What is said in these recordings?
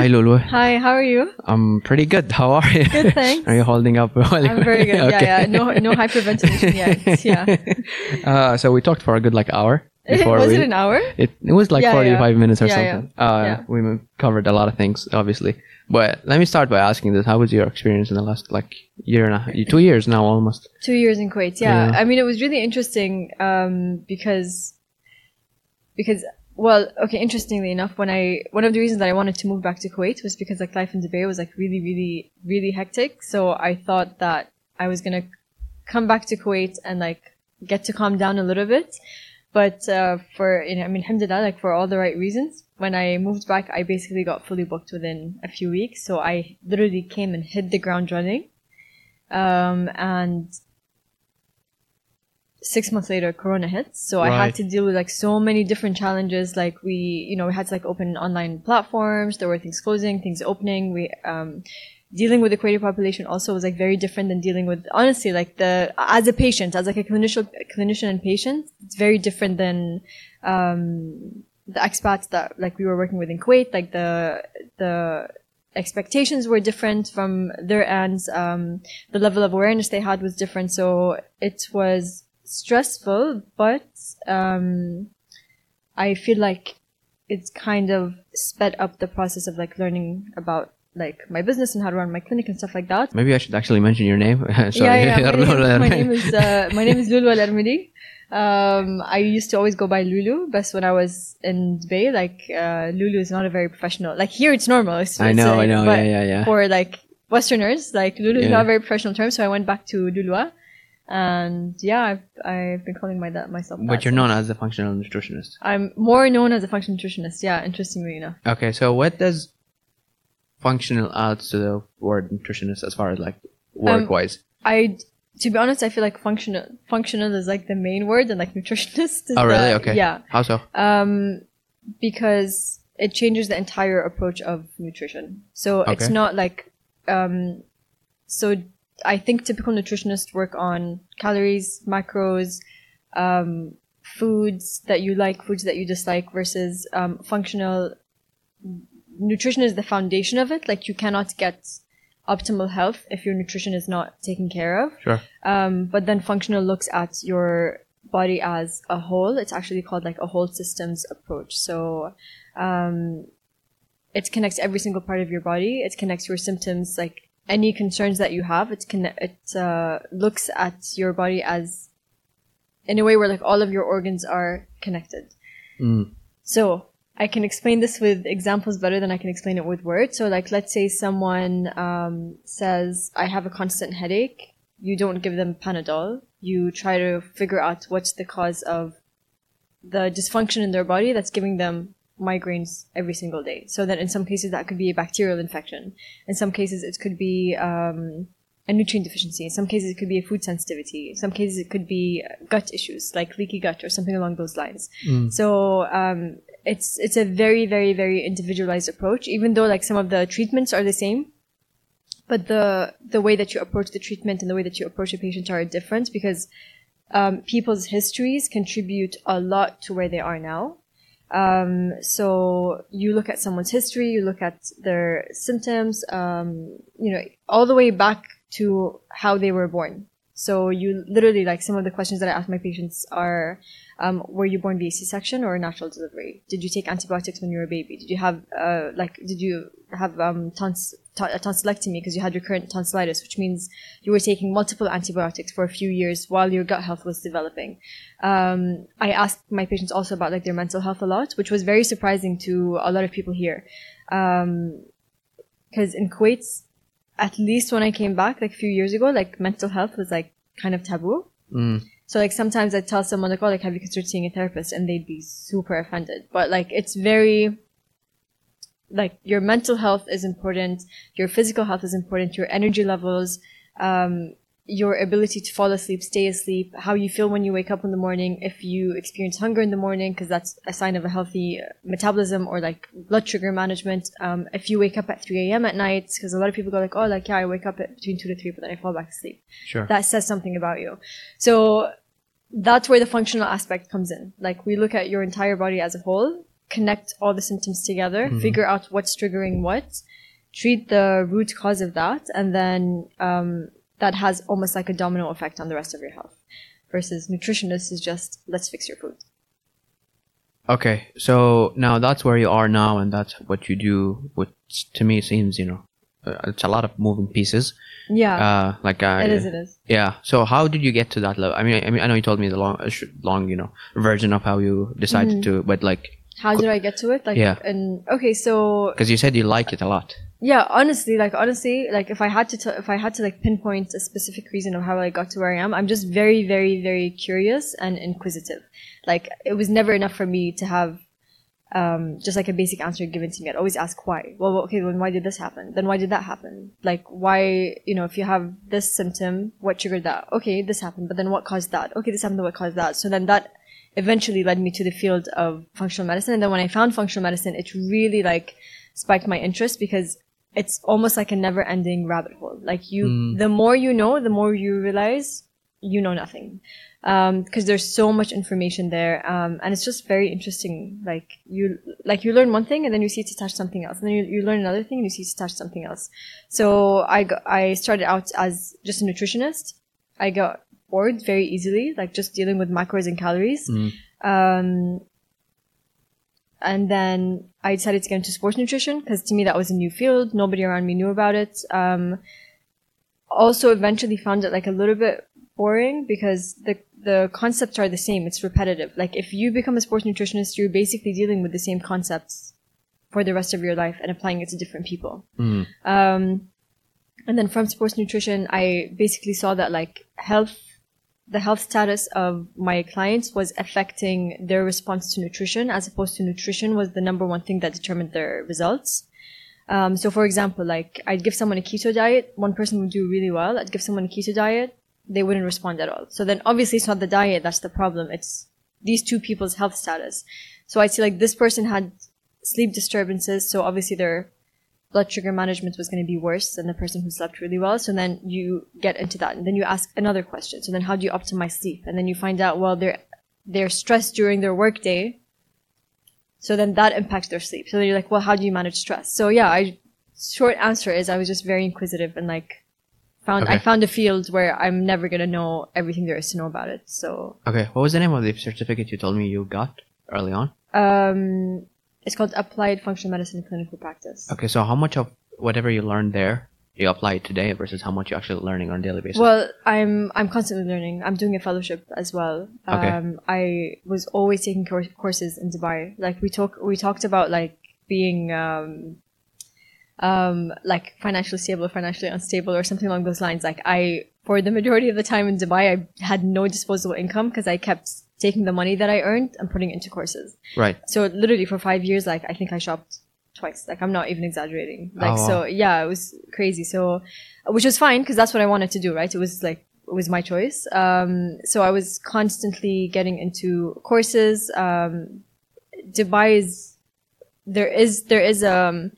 Hi, Lulu. Hi, how are you? I'm pretty good. How are you? Good, thanks. are you holding up well? I'm very good. Okay. Yeah, yeah. No, no hyperventilation yet. Yeah. Uh, so we talked for a good like hour. Before was we, it an hour? It, it was like Yeah, 45 yeah. minutes or Yeah, something. Uh, Yeah. We covered a lot of things, obviously. But let me start by asking this: How was your experience in the last like year and a half, two years now almost? Two years in Kuwait. Yeah. Yeah. I mean, it was really interesting um, because because well, okay. Interestingly enough, when I one of the reasons that I wanted to move back to Kuwait was because like life in Dubai was like really, really, really hectic. So I thought that I was gonna come back to Kuwait and like get to calm down a little bit. But uh, for you know, I mean, alhamdulillah, like for all the right reasons. When I moved back, I basically got fully booked within a few weeks. So I literally came and hit the ground running. Um, and six months later, Corona hits. So I had to deal with like so many different challenges. Like we, you know, we had to like open online platforms. There were things closing, things opening. We, um, dealing with the Kuwaiti population also was like very different than dealing with honestly like the as a patient as like a clinician clinician and patient it's very different than um the expats that like we were working with in Kuwait like the the expectations were different from their ends um the level of awareness they had was different so it was stressful but um I feel like it's kind of sped up the process of like learning about like my business and how to run my clinic and stuff like that. Maybe I should actually mention your name. Sorry. Yeah, yeah. My name, my name is uh, my name is Lulu Alarmali. Um, I used to always go by Lulu, but when I was in Dubai, like uh, Lulu is not a very professional. Like here, it's normal. It's, I it's, know, uh, I know. but Yeah, yeah, yeah. For like Westerners, like Lulu is not a very professional term, so I went back to Lulwa. And yeah, I've, I've been calling my that myself. But that you're since. known as a functional nutritionist. I'm more known as a functional nutritionist. Yeah, interestingly enough. Okay, so what does functional add to the word nutritionist as far as like Um, work wise? I, to be honest, I feel like functional functional is like the main word, and like nutritionist. Is oh, really? the- Okay. Yeah, How so? um, because it changes the entire approach of nutrition. So it's not like, um, so I think typical nutritionists work on calories, macros, um, foods that you like, foods that you dislike, versus um, functional nutrition is the foundation of it. Like you cannot get optimal health if your nutrition is not taken care of. Sure. Um, but then functional looks at your body as a whole. It's actually called like a whole systems approach. So, um, it connects every single part of your body. It connects your symptoms, like any concerns that you have. It can, it, uh, looks at your body as in a way where like all of your organs are connected. Mm. So I can explain this with examples better than I can explain it with words. So like, let's say someone um, says, "I have a constant headache." You don't give them Panadol. You try to figure out what's the cause of the dysfunction in their body that's giving them migraines every single day. So that in some cases that could be a bacterial infection. In some cases it could be um, a nutrient deficiency. In some cases it could be a food sensitivity. In some cases it could be gut issues like leaky gut or something along those lines. So um, it's it's a very very very individualized approach. Even though like some of the treatments are the same, but the the way that you approach the treatment and the way that you approach a patient are different because um, people's histories contribute a lot to where they are now. Um, so you look at someone's history, you look at their symptoms, um, you know, all the way back to how they were born. So you literally like some of the questions that I ask my patients are, um, were you born via C-section or natural delivery? Did you take antibiotics when you were a baby? Did you have, uh, like, did you have, um, tons, ton- a tonsillectomy because you had recurrent tonsillitis, which means you were taking multiple antibiotics for a few years while your gut health was developing. Um, I asked my patients also about like their mental health a lot, which was very surprising to a lot of people here. Um, cause in Kuwait, at least when I came back like a few years ago, like mental health was like kind of taboo. Mm. So like sometimes I tell someone like, oh, like have you considered seeing a therapist? And they'd be super offended. But like it's very like your mental health is important, your physical health is important, your energy levels, um, your ability to fall asleep, stay asleep, how you feel when you wake up in the morning, if you experience hunger in the morning, because that's a sign of a healthy uh, metabolism or like blood sugar management. Um, if you wake up at 3 a.m. at night, because a lot of people go like, oh, like, yeah, I wake up at between 2 to 3, but then I fall back asleep Sure. that says something about you. So that's where the functional aspect comes in. Like we look at your entire body as a whole connect all the symptoms together, figure out what's triggering what, treat the root cause of that, and then um, that has almost like a domino effect on the rest of your health. Versus nutritionist is just let's fix your food. Okay, so now that's where you are now, and that's what you do. Which to me seems, you know, uh, it's a lot of moving pieces. Yeah, Uh, like uh, it is. It is. Yeah. So how did you get to that level? I mean, I mean, I know you told me the long, uh, long, you know, version of how you decided to, but like, How did I get to it? Like, Yeah. and okay, so because you said you like it a lot. yeah, honestly, like honestly, like if I had to, t- if I had to like pinpoint a specific reason of how I got to where I am, I'm just very, very, very curious and inquisitive. Like it was never enough for me to have um, just like a basic answer given to me. I'd always ask why. Well, okay, then why did this happen? Then why did that happen? Like why, you know, if you have this symptom, what triggered that? Okay, this happened, but then what caused that? Okay, this happened, what caused that? So then that eventually led me to the field of functional medicine. And then when I found functional medicine, it really like spiked my interest because it's almost like a never ending rabbit hole. Like you, the more you know, the more you realize you know nothing. Um, cause there's so much information there. Um, and it's just very interesting. Like you, like you learn one thing and then you see it's attached to something else. And then you, you learn another thing and you see it's attached to something else. So I got, I started out as just a nutritionist. I got bored very easily, like just dealing with macros and calories. Um, and then I decided to get into sports nutrition because to me that was a new field. Nobody around me knew about it. Um, also eventually found it like a little bit boring because the the concepts are the same. It's repetitive. Like if you become a sports nutritionist, you're basically dealing with the same concepts for the rest of your life and applying it to different people. Um, and then from sports nutrition, I basically saw that like health, the health status of my clients was affecting their response to nutrition as opposed to nutrition was the number one thing that determined their results. Um, so for example, like I'd give someone a keto diet, one person would do really well. I'd give someone a keto diet, they wouldn't respond at all. So then obviously it's not the diet that's the problem. It's these two people's health status. So I'd see like this person had sleep disturbances. So obviously their blood sugar management was going to be worse than the person who slept really well. So then you get into that and then you ask another question. So then how do you optimize sleep? And then you find out, well, they're, they're stressed during their workday. So then that impacts their sleep. So then you're like, well, how do you manage stress? So yeah, I, short answer is I was just very inquisitive and like found, I found a field where I'm never going to know everything there is to know about it. So, Okay. What was the name of the certificate you told me you got early on? um, it's called Applied Functional Medicine Clinical Practice. Okay. So how much of whatever you learned there you apply it today versus how much you're actually learning on a daily basis? Well, I'm I'm constantly learning. I'm doing a fellowship as well. Okay. Um, I was always taking cour- courses in Dubai. Like we talk, we talked about like being um, um, like financially stable or financially unstable or something along those lines. Like I, for the majority of the time in Dubai, I had no disposable income because I kept taking the money that I earned and putting it into courses. right. So literally for five years, like I think I shopped twice. Like I'm not even exaggerating. Like Oh, wow. so, yeah, it was crazy. So, which was fine because that's what I wanted to do, right? It was like it was my choice. Um, so I was constantly getting into courses. Um, Dubai is there is there is um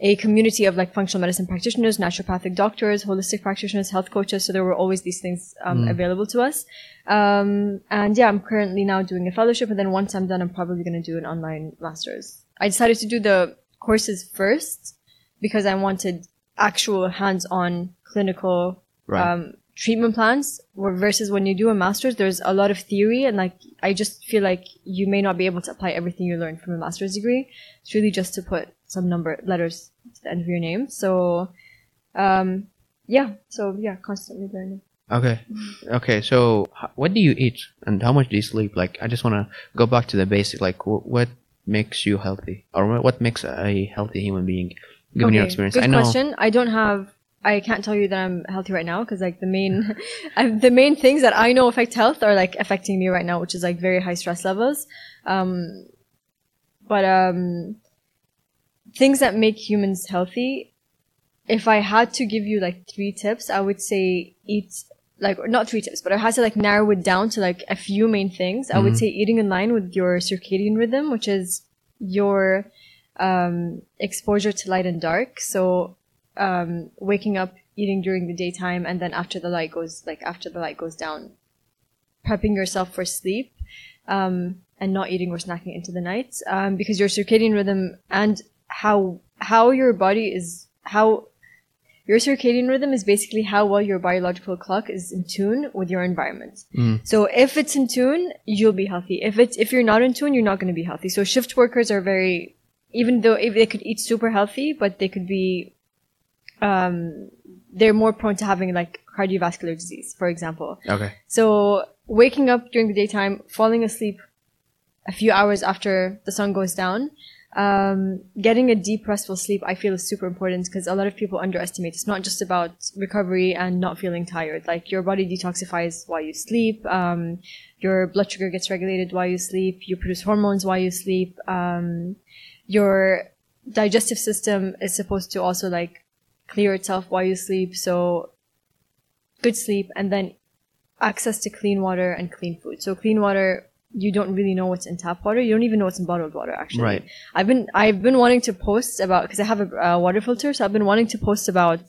a community of like functional medicine practitioners, naturopathic doctors, holistic practitioners, health coaches. So there were always these things um, available to us. Um, and yeah, I'm currently now doing a fellowship, and then once I'm done, I'm probably going to do an online master's. I decided to do the courses first because I wanted actual hands-on clinical Right. um, treatment plans. Versus when you do a master's, there's a lot of theory, and like I just feel like you may not be able to apply everything you learned from a master's degree. It's really just to put some number letters to the end of your name. So, um, yeah. So yeah, constantly learning. Okay. Okay. So, h- what do you eat and how much do you sleep? Like, I just want to go back to the basic. Like, wh- what makes you healthy, or what makes a healthy human being, given your experience? Good I know. question. I don't have. I can't tell you that I'm healthy right now because like the main, the main things that I know affect health are like affecting me right now, which is like very high stress levels. Um, but um, things that make humans healthy. If I had to give you like three tips, I would say eat like not three tips, but I had to like narrow it down to like a few main things. I would say eating in line with your circadian rhythm, which is your um, exposure to light and dark. So um, waking up, eating during the daytime, and then after the light goes like after the light goes down, prepping yourself for sleep. Um, and not eating or snacking into the night um, because your circadian rhythm and how how your body is how your circadian rhythm is basically how well your biological clock is in tune with your environment. Mm. So if it's in tune, you'll be healthy. If it's if you're not in tune, you're not going to be healthy. So shift workers are very even though if they could eat super healthy, but they could be um they're more prone to having like cardiovascular disease, for example. Okay. So waking up during the daytime, falling asleep a few hours after the sun goes down, um, getting a deep restful sleep, I feel is super important because a lot of people underestimate. It's not just about recovery and not feeling tired. Like your body detoxifies while you sleep. Um, your blood sugar gets regulated while you sleep. You produce hormones while you sleep. Um, your digestive system is supposed to also like clear itself while you sleep. So good sleep and then access to clean water and clean food. So clean water, you don't really know what's in tap water. You don't even know what's in bottled water, actually. Right. I've been I've been wanting to post about because I have a uh, water filter, so I've been wanting to post about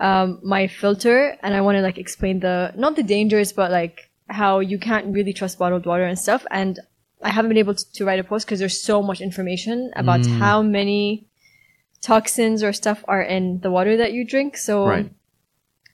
um, my filter, and I want to like explain the not the dangers, but like how you can't really trust bottled water and stuff. And I haven't been able to, to write a post because there's so much information about Mm. how many toxins or stuff are in the water that you drink. So Right.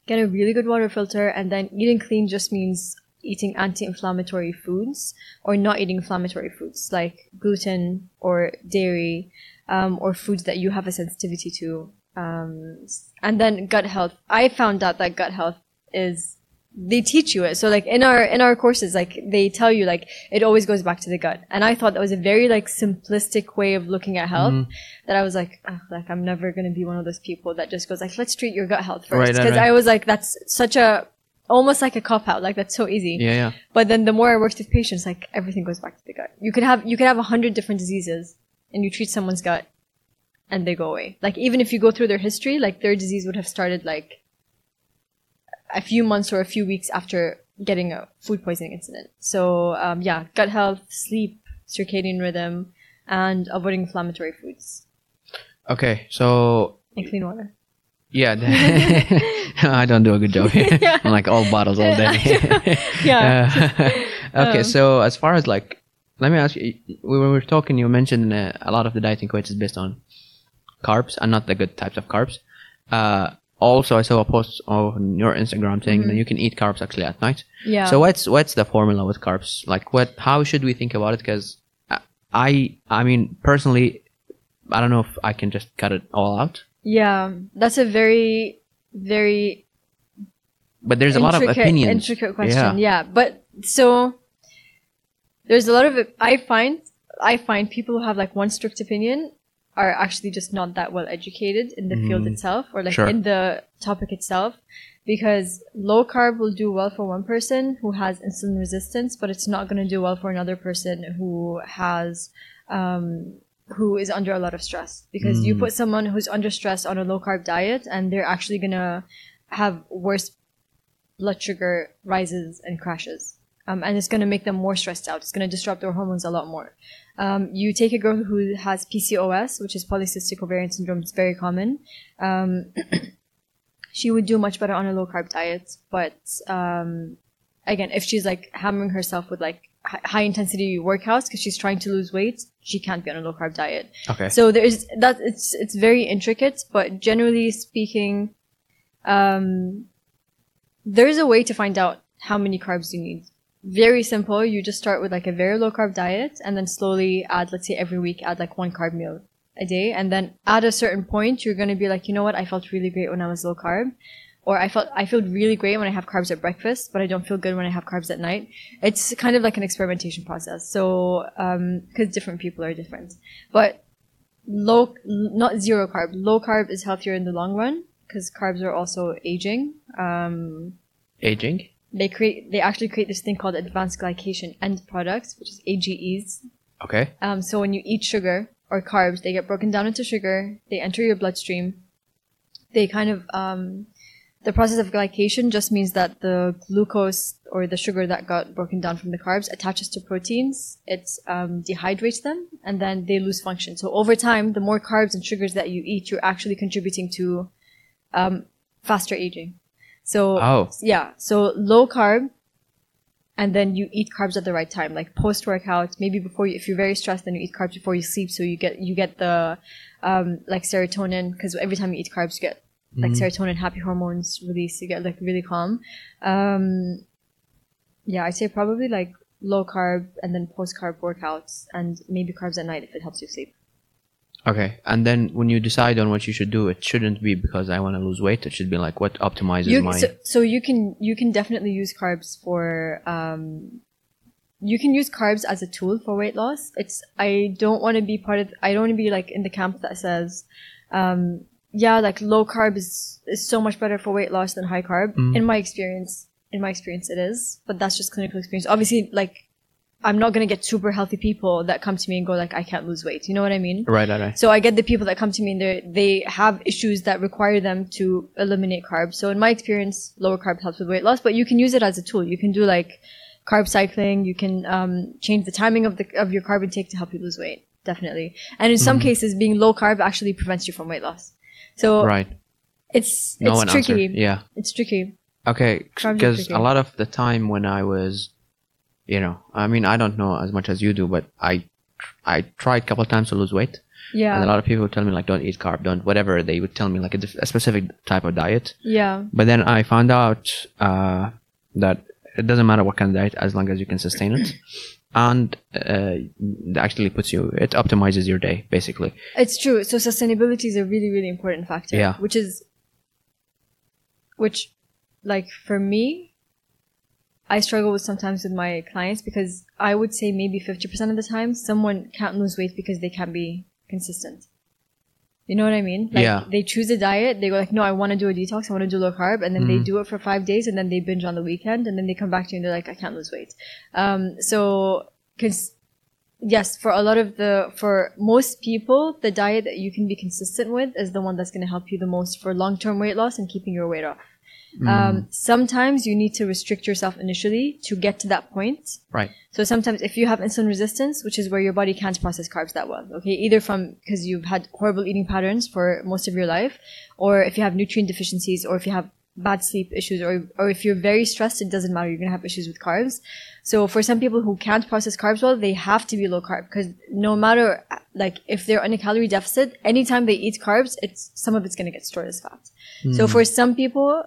get a really good water filter, and then eating clean just means eating anti-inflammatory foods or not eating inflammatory foods like gluten or dairy um, or foods that you have a sensitivity to. Um, and then gut health. I found out that gut health is they teach you it. So like in our in our courses, like they tell you like it always goes back to the gut. And I thought that was a very like simplistic way of looking at health Mm-hmm. that I was like, "Ugh, like I'm never gonna be one of those people that just goes like, let's treat your gut health Right, first. right, Because right. I was like, that's such a almost like a cop out. Like that's so easy. Yeah, yeah. But then the more I worked with patients, like everything goes back to the gut. You could have you could have a hundred different diseases, and you treat someone's gut, and they go away. Like even if you go through their history, like their disease would have started like a few months or a few weeks after getting a food poisoning incident. So um, yeah, gut health, sleep, circadian rhythm, and avoiding inflammatory foods Okay, so and clean water. Yeah, I don't do a good job here. I'm like all bottles all day. Yeah. Uh, okay, Um, so as far as like, let me ask you. When we were talking, you mentioned uh, a lot of the dieting quotes is based on carbs and not the good types of carbs. Uh, also, I saw a post on your Instagram saying that you can eat carbs actually at night. Mm-hmm. Yeah. So what's what's the formula with carbs? Like, what? How should we think about it? Because I, I mean, personally, I don't know if I can just cut it all out. Yeah, that's a very very But there's a lot of Intricate- opinions. Intricate question. Yeah. Yeah. But so there's a lot of I find I find people who have like one strict opinion are actually just not that well educated in the field itself or like Sure. in the topic itself because low carb will do well for one person who has insulin resistance but it's not going to do well for another person who has um, who is under a lot of stress because you put someone who's under stress on a low carb diet and they're actually going to have worse blood sugar rises and crashes. Um, and it's going to make them more stressed out. It's going to disrupt their hormones a lot more. Um, you take a girl who has PCOS, which is polycystic ovarian syndrome. It's very common. Um, she would do much better on a low carb diet. But um, again, if she's like hammering herself with like high intensity workouts because she's trying to lose weight, she can't be on a low carb diet. Okay. So there's that. It's it's very intricate, but generally speaking, um, there's a way to find out how many carbs you need. Very simple. You just start with like a very low carb diet, and then slowly add. Let's say every week, add like one carb meal a day, and then at a certain point, you're gonna be like, you know what? I felt really great when I was low carb. Or I felt I feel really great when I have carbs at breakfast, but I don't feel good when I have carbs at night. It's kind of like an experimentation process. So, because different people are different, but low not zero carb low carb is healthier in the long run because carbs are also aging um, Aging. they create they actually create this thing called advanced glycation end products which is ages Okay. um, so when you eat sugar or carbs they get broken down into sugar they enter your bloodstream they kind of um, the process of glycation just means that the glucose or the sugar that got broken down from the carbs attaches to proteins. It um, dehydrates them and then they lose function. So over time, the more carbs and sugars that you eat, you're actually contributing to um, faster aging. So Oh. yeah, so low carb and then you eat carbs at the right time, like post workout, maybe before you, if you're very stressed, then you eat carbs before you sleep, so you get you get the um, like serotonin because every time you eat carbs, you get like serotonin, happy hormones release. You get like really calm. Um, yeah, I'd say probably like low carb and then post carb workouts and maybe carbs at night if it helps you sleep. Okay, and then when you decide on what you should do, it shouldn't be because I want to lose weight. It should be like what optimizes You, my. so, so you can you can definitely use carbs for um, you can use carbs as a tool for weight loss. It's I don't want to be part of I don't want to be like in the camp that says, um, yeah, like low carb is is so much better for weight loss than high carb. Mm. In my experience, in my experience, it is, but that's just clinical experience. Obviously, like I'm not gonna get super healthy people that come to me and go like I can't lose weight. You know what I mean? right, right, right. So I get the people that come to me and they they have issues that require them to eliminate carbs. So in my experience, lower carb helps with weight loss, but you can use it as a tool. You can do like carb cycling. You can um, change the timing of the of your carb intake to help you lose weight. Definitely. And in some Mm-hmm. cases, being low carb actually prevents you from weight loss. So Right. it's No it's one tricky. answered. Yeah. It's tricky. Okay, because a lot of the time when I was, you know, I mean, I don't know as much as you do, but I, I tried a couple of times to lose weight, Yeah. and a lot of people would tell me like, don't eat carb, don't whatever. They would tell me like a, a specific type of diet, yeah. but then I found out uh, that it doesn't matter what kind of diet as long as you can sustain it, and uh, actually puts you, it optimizes your day basically. It's true. So sustainability is a really, really important factor. Yeah. Which is, which, like for me, I struggle with sometimes with my clients because I would say maybe 50% of the time someone can't lose weight because they can't be consistent. You know what I mean? Like Yeah. they choose a diet, they go like, no, I want to do a detox, I want to do low carb, and then they Mhm. do it for five days and then they binge on the weekend and then they come back to you and they're like, I can't lose weight. Um, so, cause yes, for a lot of the, for most people, the diet that you can be consistent with is the one that's going to help you the most for long-term weight loss and keeping your weight off. Um, sometimes you need to restrict yourself initially to get to that point. Right. So sometimes if you have insulin resistance, which is where your body can't process carbs that well, okay, either from because you've had horrible eating patterns for most of your life, or if you have nutrient deficiencies, or if you have bad sleep issues, or or if you're very stressed, it doesn't matter. You're gonna have issues with carbs. So for some people who can't process carbs well, they have to be low carb because no matter like if they're on a calorie deficit, anytime they eat carbs, it's some of it's gonna get stored as fat. So for some people,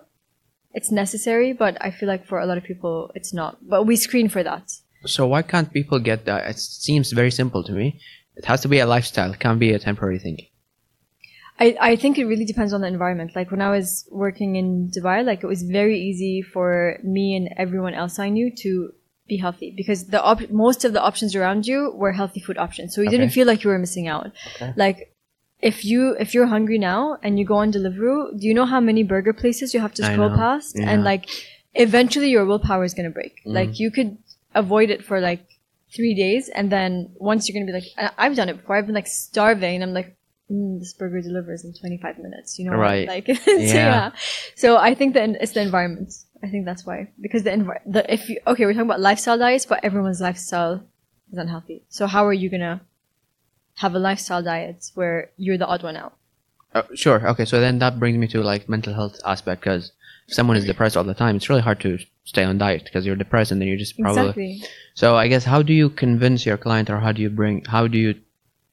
it's necessary, but I feel like for a lot of people, it's not. But we screen for that. So why can't people get that? It seems very simple to me. It has to be a lifestyle. It can't be a temporary thing. I, I think it really depends on the environment. Like when I was working in Dubai, like it was very easy for me and everyone else I knew to be healthy because the op- most of the options around you were healthy food options. So you didn't feel like you were missing out. Okay. Like if you if you're hungry now and you go on Deliveroo, do you know how many burger places you have to scroll past? Yeah. And like eventually your willpower is gonna break. Mm. Like you could avoid it for like three days and then once you're gonna be like I- I've done it before. I've been like starving and I'm like mm, this burger delivers in 25 minutes. You know, what? Right. Like, so, Yeah. yeah. So I think that it's the environment. I think that's why because the envi- the if you okay, we're talking about lifestyle diets, but everyone's lifestyle is unhealthy. So how are you gonna have a lifestyle diet where you're the odd one out? Uh, sure. Okay. So then that brings me to like mental health aspect because if someone is depressed all the time, it's really hard to stay on diet because you're depressed and then you're just probably. Exactly. So I guess how do you convince your client or how do you bring how do you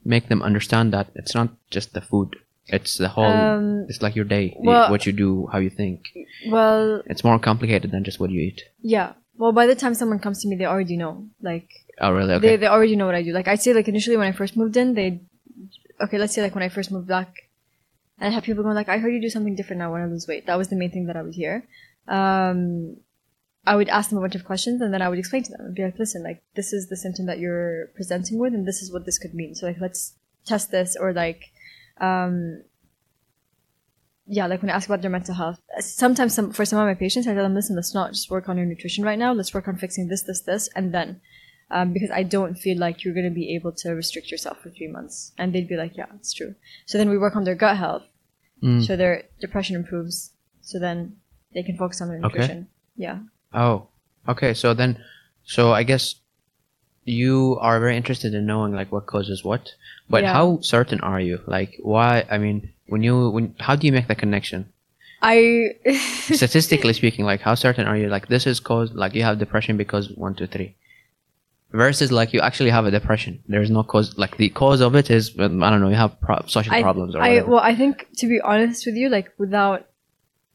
make them understand that it's not just the food, it's the whole. Um, it's like your day, well- what you do, how you think. well, It's more complicated than just what you eat. yeah. Well, by the time someone comes to me, they already know. Like Oh, really? they Okay. they already know what I do. Like I'd say like initially when I first moved in, they okay, let's say like when I first moved back and I had people going like, I heard you do something different now when I lose weight. That was the main thing that I would hear. Um I would ask them a bunch of questions and then I would explain to them and be like, listen, like this is the symptom that you're presenting with and this is what this could mean. So like let's test this or like um yeah, like when I ask about their mental health, sometimes some for some of my patients, I tell them, listen, let's not just work on your nutrition right now. Let's work on fixing this, this, this, and then um, because I don't feel like you're going to be able to restrict yourself for three months. And they'd be like, yeah, it's true. So then we work on their gut health. Mm. So their depression improves. So then they can focus on their Okay. nutrition. Yeah. Oh, okay. So then, so I guess you are very interested in knowing like what causes what, but Yeah. how certain are you? Like, why? I mean, when you when how do you make that connection? I Statistically speaking, like how certain are you? Like this is caused, like you have depression because one, two, three. Versus like you actually have a depression. There's no cause. Like the cause of it is um, I don't know. You have pro- social I, problems or I whatever. well, I think to be honest with you, like without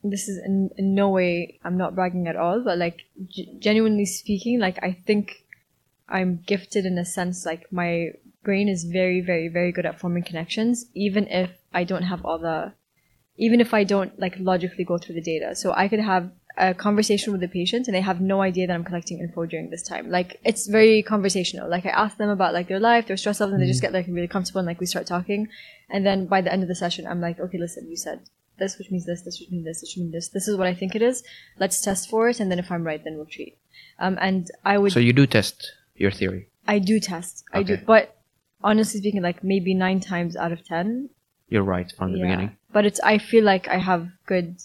this is in, in no way I'm not bragging at all, but like g- genuinely speaking, like I think I'm gifted in a sense. Like my brain is very, very, very good at forming connections, even if I don't have all the, even if I don't like logically go through the data. So I could have a conversation with the patient and they have no idea that I'm collecting info during this time. Like it's very conversational. Like I ask them about like their life, their stress levels, and they just get like really comfortable and like we start talking. And then by the end of the session, I'm like, okay, listen, you said this, which means this, this, which means this, this, which means this. This is what I think it is. Let's test for it, and then if I'm right, then we'll treat. Um, and I would, so you do test your theory. I do test, I do, but honestly speaking, like maybe nine times out of ten, You're right from the yeah. beginning. But it's I feel like I have good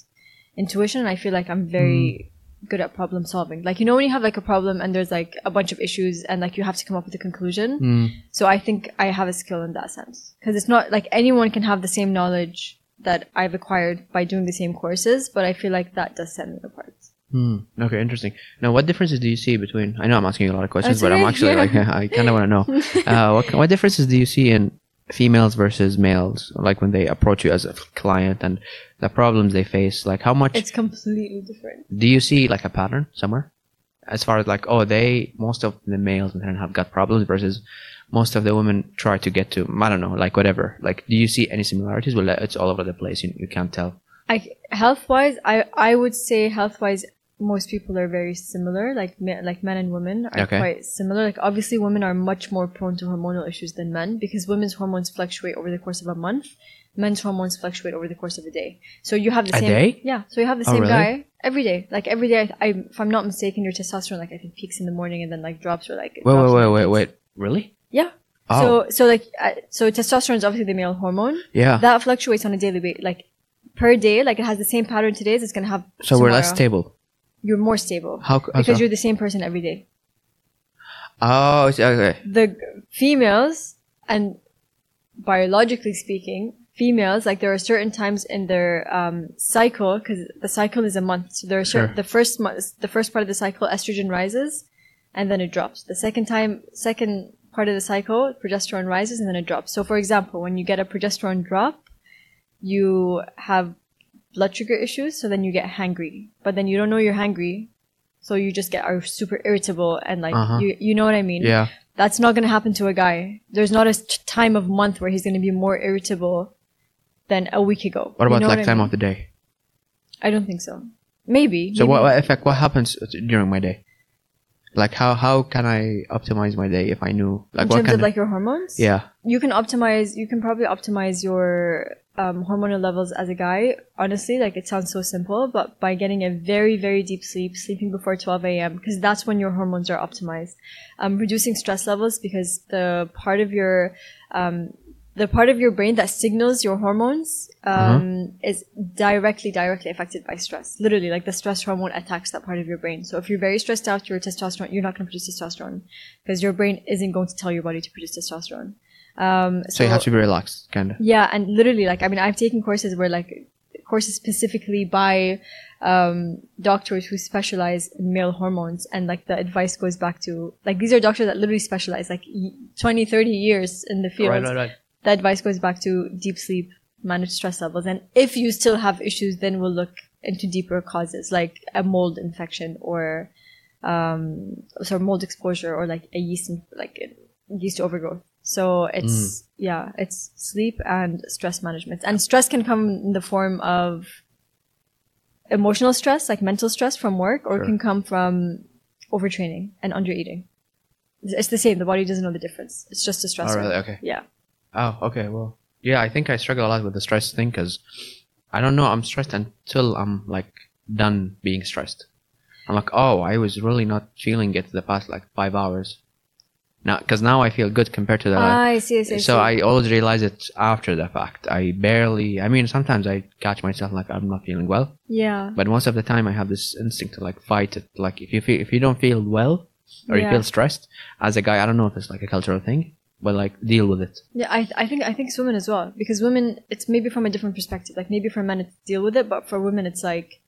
intuition and I feel like I'm very good at problem solving. Like you know when you have like a problem and there's like a bunch of issues and like you have to come up with a conclusion. Mm. So I think I have a skill in that sense because it's not like anyone can have the same knowledge that I've acquired by doing the same courses, but I feel like that does set me apart. Hmm. Okay, interesting. Now, what differences do you see between? I know I'm asking you a lot of questions, That's but I'm actually yeah. like I kind of want to know uh, what what differences do you see in females versus males, like when they approach you as a client and the problems they face? Like, how much It's completely different. do you see like a pattern somewhere? As far as like, oh, they most of the males and have got problems versus most of the women try to get to. I don't know, like whatever. Like, do you see any similarities? Well, it's all over the place. You, you can't tell. I health wise, I I would say health wise, most people are very similar. Like me, like men and women are Okay. quite similar. Like obviously, women are much more prone to hormonal issues than men because women's hormones fluctuate over the course of a month. Men's hormones fluctuate over the course of a day. So you have the A same day? Yeah. So you have the Oh, same really? guy every day. Like every day, I, I, if I'm not mistaken, your testosterone like I think peaks in the morning and then like drops or like. Wait, wait, wait, wait, wait. Really? Yeah. Oh, So so like uh, so testosterone is obviously the male hormone yeah. that fluctuates on a daily basis. Like per day, like it has the same pattern today as it's gonna have. so we're less stable. You're more stable How? how because so? you're the same person every day. Oh, okay. The females, and biologically speaking, females like there are certain times in their um, cycle because the cycle is a month. So there are certain, Sure. the first month, the first part of the cycle, estrogen rises, and then it drops. The second time, second part of the cycle, progesterone rises and then it drops. So, for example, when you get a progesterone drop, you have blood sugar issues, so then you get hangry. But then you don't know you're hangry, so you just get are super irritable and like Uh-huh. you you know what I mean? Yeah. That's not to happen to a guy. There's not a time of month where he's to be more irritable than a week ago. What You about know like I time mean? of the day? I don't think so. Maybe. So maybe. what, what effect? What happens during my day? Like how how can I optimize my day if I knew like in what terms kind of like your hormones? yeah you can optimize you can probably optimize your um, hormonal levels as a guy honestly like it sounds so simple but by getting a very very deep sleep sleeping before 12 a.m because that's when your hormones are optimized. Um, reducing stress levels because the part of your um, the part of your brain that signals your hormones um, is directly directly affected by stress. Literally like the stress hormone attacks that part of your brain. So if you're very stressed out your testosterone you're not going to produce testosterone because your brain isn't going to tell your body to produce testosterone um, so you have to be relaxed kind of yeah, and literally, like, I mean, I've taken courses where, like, courses specifically by um, doctors who specialize in male hormones, and, like, the advice goes back to, like, these are doctors that literally specialize, like, y- 20, 30 years in the field. right right, right. The advice goes back to deep sleep, manage stress levels, and if you still have issues, then we'll look into deeper causes, like a mold infection or, um, sorry, mold exposure or, like, a yeast, in- like, yeast overgrowth. So it's mm. yeah, it's sleep and stress management. And stress can come in the form of emotional stress, like mental stress from work, or it can come from overtraining and undereating. It's it's the same. The body doesn't know the difference. It's just a stressor. oh really okay Yeah. oh okay well yeah I think I struggle a lot with the stress thing because I don't know I'm stressed until I'm like done being stressed I'm like oh I was really not feeling it the past like five hours now because now I feel good compared to the I see. I see. I so see. I always realize it after the fact. I barely. I mean, sometimes I catch myself like I'm not feeling well, yeah. but most of the time I have this instinct to like fight it. Like if you feel if you don't feel well or you feel stressed as a guy, I don't know if it's like a cultural thing. but like deal with it. Yeah, I, I think I think it's women as well because women it's maybe from a different perspective. Like maybe for men it's deal with it, but for women it's like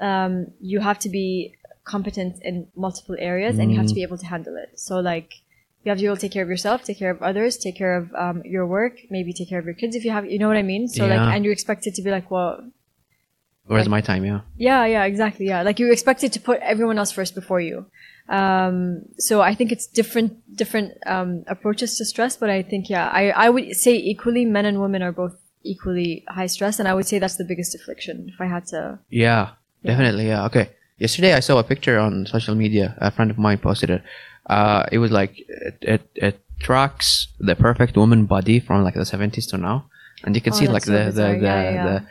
um, you have to be competent in multiple areas and you have to be able to handle it. So like you have to be able to take care of yourself, take care of others, take care of um, your work, maybe take care of your kids if you have, you know what I mean? So Yeah. like, and you're expected to be like, well, Where's Like- my time? Yeah. yeah, yeah, exactly. Yeah. Like you're expected to put everyone else first before you. Um, so I think it's different, different, um, approaches to stress, but I think, yeah, I, I would say equally men and women are both equally high stress. And I would say that's the biggest affliction if I had to. Yeah, definitely. Yeah. Okay. Yesterday I saw a picture on social media. A friend of mine posted it. Uh, it was like it, it, it tracks the perfect woman body from like the 70s to now, and you can Oh, see like so the the the, Yeah, yeah, yeah. the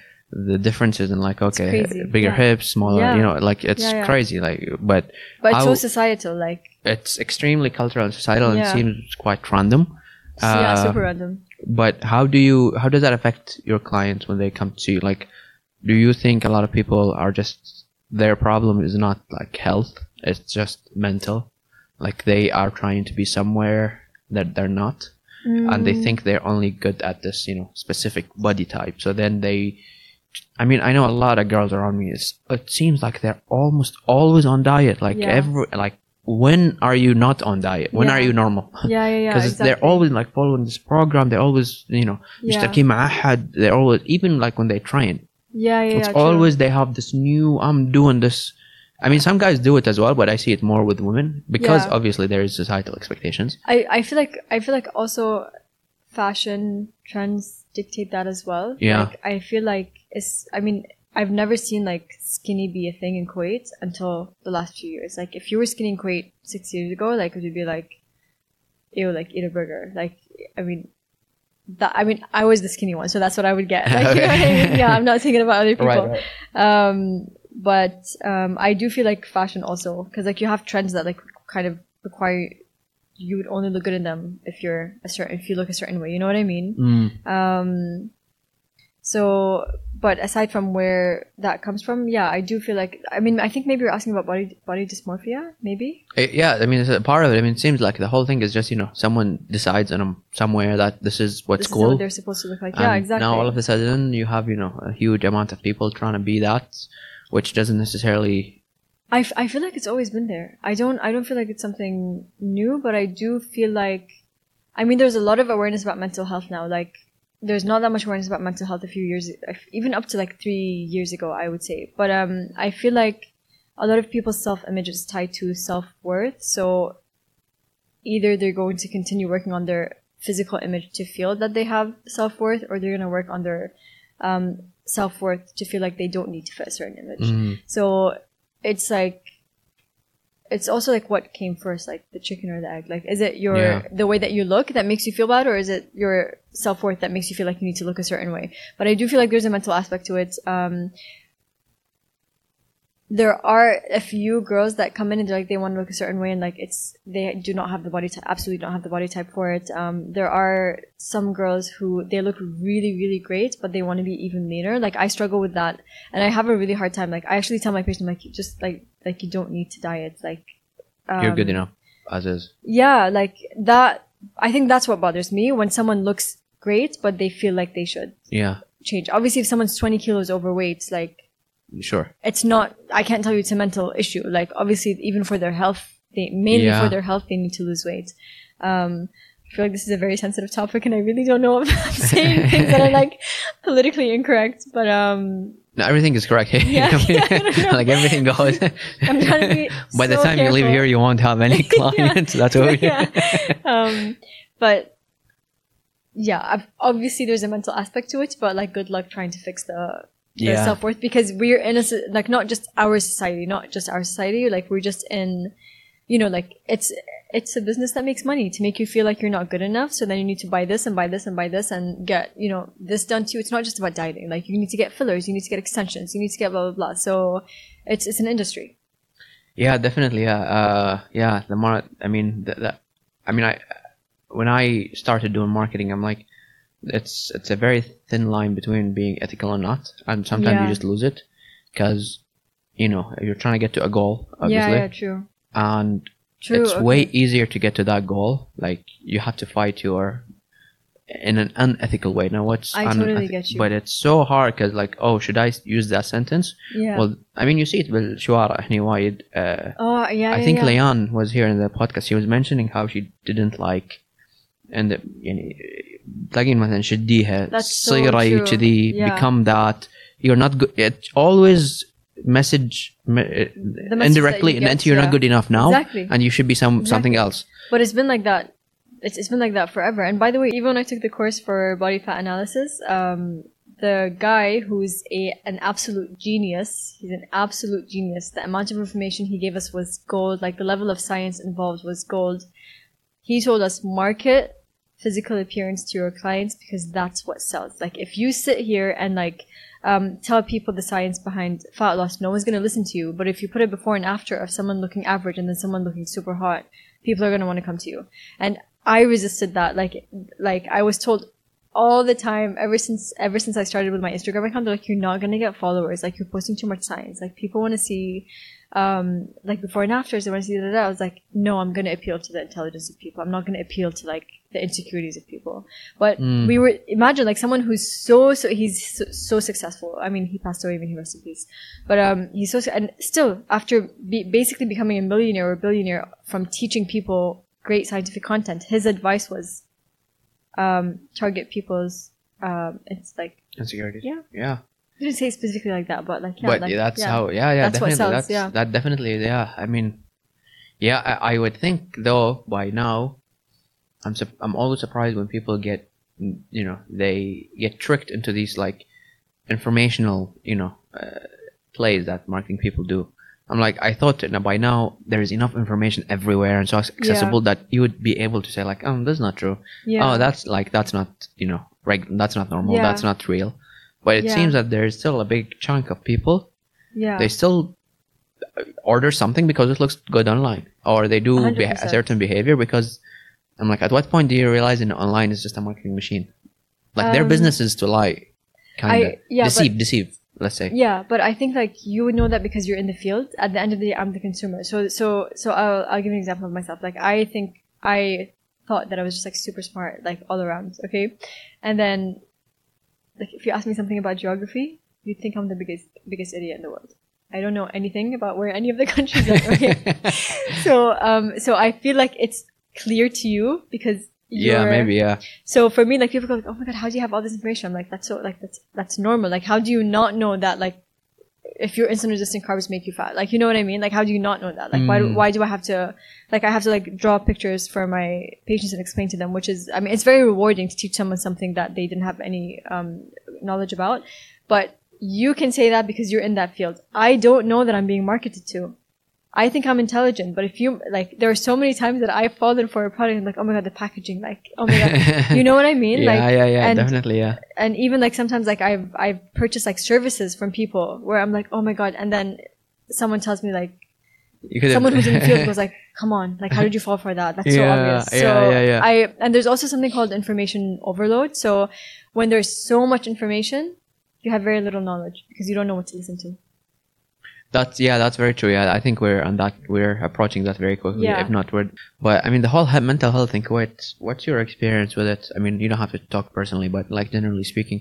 the differences in like okay bigger Yeah. hips smaller Yeah. you know like it's Yeah, yeah. crazy like but But it's so societal, like, it's extremely cultural and societal and Yeah. seems quite random yeah, Uh, super random. but how do you how does that affect your clients when they come to you like do you think a lot of people are just their problem is not like health it's just mental like they are trying to be somewhere that they're not and they think they're only good at this you know specific body type so then they i mean i know a lot of girls around me is it seems like they're almost always on diet like Yeah. every like when are you not on diet when are Yeah. you normal Yeah, yeah, yeah. because exactly. they're always like following this program they're always you know Yeah. مشتركين مع أحد they're always even like when they train yeah, yeah, it's yeah, always they have this new i'm doing this i mean some guys do it as well but i see it more with women because Yeah. obviously there is societal expectations I, I feel like I feel like also fashion trends dictate that as well. Yeah. Like I feel like it's I mean, I've never seen like skinny be a thing in Kuwait until the last few years. Like if you were skinny in Kuwait six years ago, like it would be like ew, like eat a burger. Like I mean that I mean I was the skinny one, so that's what I would get. Like, what I mean? Yeah, I'm not thinking about other people. Um, but um, I do feel like fashion also because like you have trends that like kind of require you would only look good in them if you're a certain if you look a certain way. You know what I mean? Mm. Um, so, but aside from where that comes from, yeah, I do feel like I mean I think maybe you're asking about body body dysmorphia, maybe. Eh, yeah i mean it's a part of it i mean it seems like the whole thing is just you know someone decides in a, somewhere that this is what's this is cool what they're supposed to look like. Yeah, exactly. Now all of a sudden you have you know a huge amount of people trying to be that, which doesn't necessarily. I, f- I feel like it's always been there. I don't I don't feel like it's something new, but I do feel like I mean there's a lot of awareness about mental health now. Like there's not that much awareness about mental health a few years even up to like 3 years ago I would say. But um I feel like a lot of people's self-image is tied to self-worth. So either they're going to continue working on their physical image to feel that they have self-worth or they're going to work on their um, self-worth to feel like they don't need to fit a certain image. Mm, So it's like it's also like what came first, like the chicken or the egg. Like, is it your Yeah. the way that you look that makes you feel bad, or is it your self worth that makes you feel like you need to look a certain way? But I do feel like there's a mental aspect to it. Um, there are a few girls that come in and they're like they want to look a certain way and like it's they do not have the body type absolutely don't have the body type for it. Um there are some girls who they look really really great but they want to be even leaner like i struggle with that and i have a really hard time. Like i actually tell my patient like just like like you don't need to diet. Like You're good um, enough as is. yeah like that i think that's what bothers me when someone looks great but they feel like they should Yeah, change. Obviously if someone's 20 kilos overweight like sure. it's not i can't tell you it's a mental issue like obviously even for their health they mainly Yeah. for their health they need to lose weight um i feel like this is a very sensitive topic and i really don't know if i'm saying things that are like politically incorrect but um No, everything is correct. Yeah, yeah, like everything goes. i'm trying to be By the so time you leave here, you won't have any clients. That's what. We, yeah. um but yeah I've, obviously there's a mental aspect to it but like good luck trying to fix the Yeah. self-worth because we're in a like not just our society not just our society like we're just in you know like it's it's a business that makes money to make you feel like you're not good enough so then you need to buy this and buy this and buy this and get you know this done to you it's not just about dieting like you need to get fillers you need to get extensions you need to get blah blah blah so it's it's an industry Yeah, definitely. Yeah, uh, yeah. The more, I mean, the, the, I mean, I when I started doing marketing, I'm like, it's it's a very thin line between being ethical or not, and sometimes yeah. you just lose it because you know you're trying to get to a goal. Obviously, yeah, yeah, true. And true, it's okay. way easier to get to that goal. Like you have to fight your in an unethical way. Now, what's I totally get you. but it's so hard because like, oh, should I use that sentence? Yeah. Well, I mean, you see it with Shuara Uh, oh yeah. I yeah, think yeah. Leon was here in the podcast. He was mentioning how she didn't like, and uh, you know, تلاقين مثلا شديها That's so صيري true. كذي Yeah. become that you're not good it always message me- message that indirectly you and get, into you're yeah. not good enough now Exactly. and you should be some something else But it's been like that. It's, it's been like that forever. And by the way, even when I took the course for body fat analysis, um, the guy who's a an absolute genius, he's an absolute genius. The amount of information he gave us was gold. Like the level of science involved was gold. He told us market physical appearance to your clients because that's what sells. Like if you sit here and like um, tell people the science behind fat loss, no one's gonna listen to you. But if you put it before and after of someone looking average and then someone looking super hot, people are gonna want to come to you. And I resisted that. Like like I was told all the time ever since ever since I started with my Instagram account, they're like you're not gonna get followers. Like you're posting too much science. Like people want to see um like before and afters. They want to see that. I was like, no, I'm gonna appeal to the intelligence of people. I'm not gonna appeal to like the insecurities of people. But Mm. we were imagine like someone who's so so he's so, so successful. I mean, he passed away when he rest in peace. But um, he's so and still after be, basically becoming a millionaire or billionaire from teaching people great scientific content, his advice was um target people's um it's like insecurities Yeah. yeah didn't say specifically like that, but like yeah, but like, that's yeah. how yeah yeah That's what definitely sells, that's yeah. that definitely yeah i mean yeah I, I would think though by now i'm sup- i'm always surprised when people get you know they get tricked into these like informational you know uh, plays that marketing people do i'm like i thought that by now there is enough information everywhere and so accessible that you would be able to say like oh that's not true yeah. oh that's like that's not you know reg- that's not normal Yeah. that's not real but it Yeah. seems that there's still a big chunk of people yeah. they still order something because it looks good online or they do a certain behavior because i'm like at what point do you realize in online is just a marketing machine like their Um, business is to lie kind of yeah, but- deceive deceive let's say Yeah, but I think like you would know that because you're in the field. At the end of the day, I'm the consumer. So so so I'll I'll give an example of myself. Like I think I thought that I was just like super smart, like all around. Okay, and then like if you ask me something about geography, you'd think I'm the biggest biggest idiot in the world. I don't know anything about where any of the countries are. Okay, so um so I feel like it's clear to you because yeah maybe yeah so for me, like people go like, "Oh my god, how do you have all this information?" I'm like, "That's so like that's that's normal. Like, how do you not know that like if your insulin resistant carbs make you fat? Like, you know what I mean? Like, how do you not know that? Like, why do, Mm. why do I have to like I have to like draw pictures for my patients and explain to them? Which is, I mean, it's very rewarding to teach someone something that they didn't have any um, knowledge about, but you can say that because you're in that field. I don't know that I'm being marketed to. I think I'm intelligent, but if you like, there are so many times that I've fallen for a product and like, oh my god, the packaging, like, oh my god, you know what I mean? yeah like, yeah yeah and, definitely yeah and even like sometimes like I've I've purchased like services from people where I'm like, oh my god, and then someone tells me like someone who's in the field goes like, come on, like how did you fall for that? That's so Yeah, obvious. yeah, So yeah, yeah. I and there's also something called information overload. So when there's so much information, you have very little knowledge because you don't know what to listen to. That's yeah, that's very true. Yeah, I think we're on that. We're approaching that very quickly, Yeah. if not we're. But I mean, the whole he- mental health thing. What what's your experience with it? I mean, you don't have to talk personally, but like generally speaking,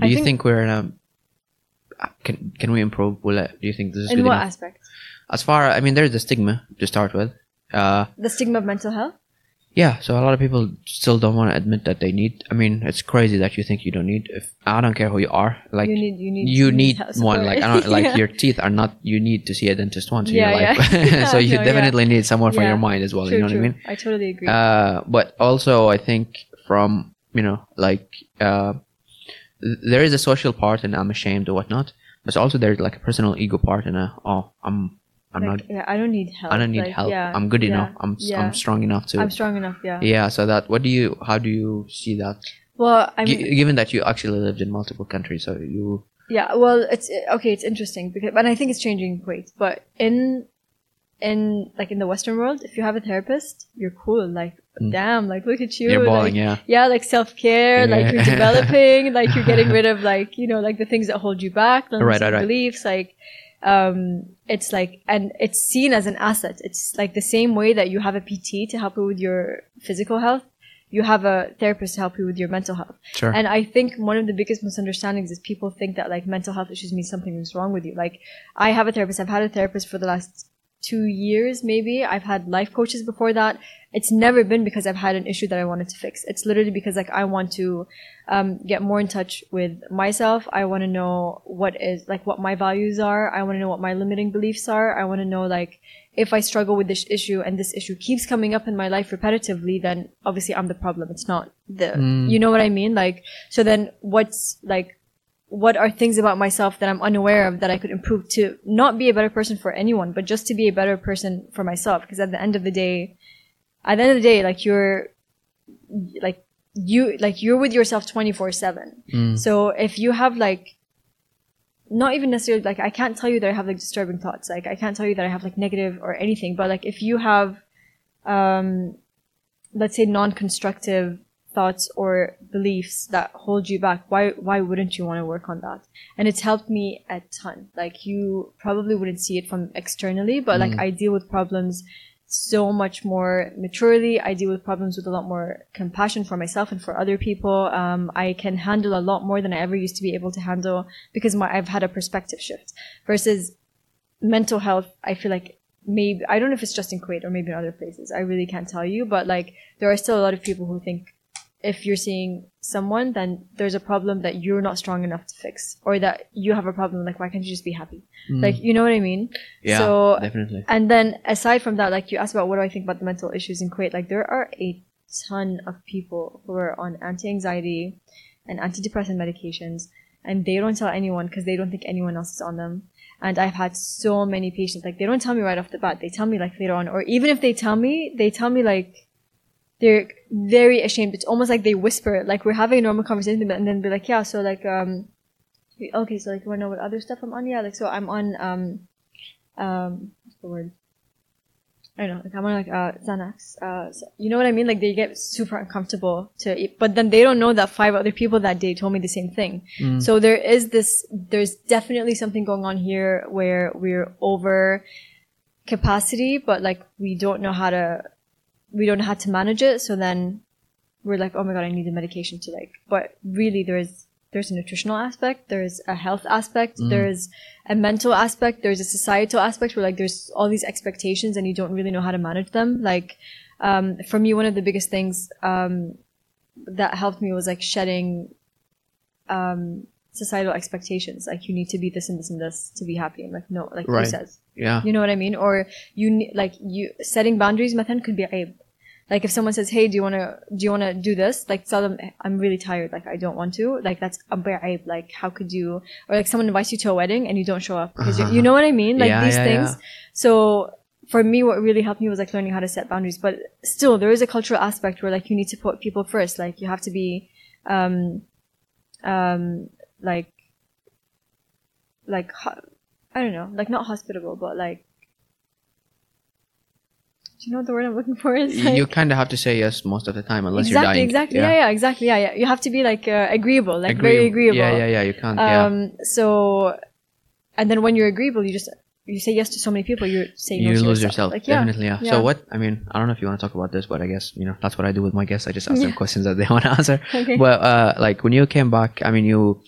do I you think- think, we're in a? Can can we improve? Will it, do you think this is In good what enough? aspect? As far, I mean, there's the stigma to start with. Uh, The stigma of mental health. Yeah. So a lot of people still don't want to admit that they need. I mean, it's crazy that you think you don't need. If I don't care who you are, like you need you need you need one like I don't, like Yeah. your teeth are not you need to see a dentist once in your life yeah. so you No, yeah. definitely need someone for Yeah. your mind as well True, you know true. what i mean I totally agree. uh but also i think from you know like uh there is a social part and i'm ashamed or whatnot but also there's like a personal ego part and a oh i'm i'm like, not yeah, I don't need help. i don't need Like, help yeah, i'm good yeah, enough i'm yeah. i'm strong enough to I'm strong enough. Yeah. yeah so that what do you how do you see that Well, I mean, Gi- given that you actually lived in multiple countries so you Yeah, well, it's okay. It's interesting because, but I think it's changing Kuwait. But in, in like in the Western world, if you have a therapist, you're cool. Like, Mm. damn, like look at you. you're balling like, yeah yeah, like self care. Like you're developing. like you're getting rid of like you know like the things that hold you back, the Right, right, right. beliefs. Like, um, it's like, and it's seen as an asset. It's like the same way that you have a PT to help you with your physical health. You have a therapist to help you with your mental health. Sure. And I think one of the biggest misunderstandings is people think that like mental health issues mean something is wrong with you. Like I have a therapist. I've had a therapist for the last two years, maybe. I've had life coaches before that. It's never been because I've had an issue that I wanted to fix. It's literally because like I want to um, get more in touch with myself. I want to know what is like what my values are. I want to know what my limiting beliefs are. I want to know like if I struggle with this issue and this issue keeps coming up in my life repetitively, then obviously I'm the problem. It's not the, you know what I mean? Like, so then what's like, what are things about myself that I'm unaware of that I could improve to not be a better person for anyone, but just to be a better person for myself? Because at the end of the day, at the end of the day, like you're, like you, like you're with yourself 24 seven. So if you have like, not even necessarily like I can't tell you that I have like disturbing thoughts. Like I can't tell you that I have like negative or anything. But like if you have, um, let's say non-constructive thoughts or beliefs that hold you back, why why wouldn't you want to work on that? And it's helped me a ton. Like you probably wouldn't see it from externally, but like I deal with problems so much more maturely. I deal with problems with a lot more compassion for myself and for other people. Um, I can handle a lot more than I ever used to be able to handle because my, I've had a perspective shift. Versus mental health, I feel like maybe I don't know if it's just in Kuwait or maybe in other places. I really can't tell you, but like there are still a lot of people who think if you're seeing someone, then there's a problem that you're not strong enough to fix, or that you have a problem. Like, why can't you just be happy? Mm. Like, you know what I mean? Yeah, So, definitely. and then aside from that, like you asked about what do I think about the mental issues in Kuwait, like there are a ton of people who are on anti-anxiety and antidepressant medications, and they don't tell anyone because they don't think anyone else is on them. And I've had so many patients, like they don't tell me right off the bat. They tell me like later on, or even if they tell me, they tell me like they're very ashamed. It's almost like they whisper, like we're having a normal conversation, and then be like, yeah, so like, um, okay, so like, you wanna know what other stuff I'm on? Yeah, like, so I'm on, um, um, what's the word? I don't know, like I'm on like, uh, Xanax. Uh, so- you know what I mean? Like they get super uncomfortable to eat, but then they don't know that five other people that day told me the same thing. So there is this, there's definitely something going on here where we're over capacity, but like we don't know how to, we don't know how to manage it. So then we're like, oh my god, I need the medication to like. But really, there's there's a nutritional aspect, there's a health aspect, there's a mental aspect, there's a societal aspect where like there's all these expectations and you don't really know how to manage them. Like um, for me, one of the biggest things um, that helped me was like shedding um, societal expectations. Like you need to be this and this and this to be happy. I'm like, no, like Right. who says? Yeah. You know what I mean? Or you like you setting boundaries. Method could be a like if someone says, "Hey, do you wanna do you wanna do this?" Like tell them, "I'm really tired. Like I don't want to." Like that's a aib. Like how could you? Or like someone invites you to a wedding and you don't show up because you you know what I mean? Like Yeah, these yeah, things. yeah. So for me, what really helped me was like learning how to set boundaries. But still, there is a cultural aspect where like you need to put people first. Like you have to be, um, um, like, like I don't know, like not hospitable, but like. Do you know what the word I'm looking for is? Like, you kind of have to say yes most of the time unless exactly, you're dying. exactly. Yeah. yeah, exactly. Yeah, yeah. You have to be like uh, agreeable, like Agreeable. very agreeable. Yeah, yeah, yeah. You can't. yeah. Um. So, and then when you're agreeable, you just you say yes to so many people, you're saying no you lose yourself. yourself. Like, yeah, Definitely, yeah. yeah. So what? I mean, I don't know if you want to talk about this, but I guess you know that's what I do with my guests. I just ask them questions that they want to answer. Okay. Well, uh, like when you came back, I mean, you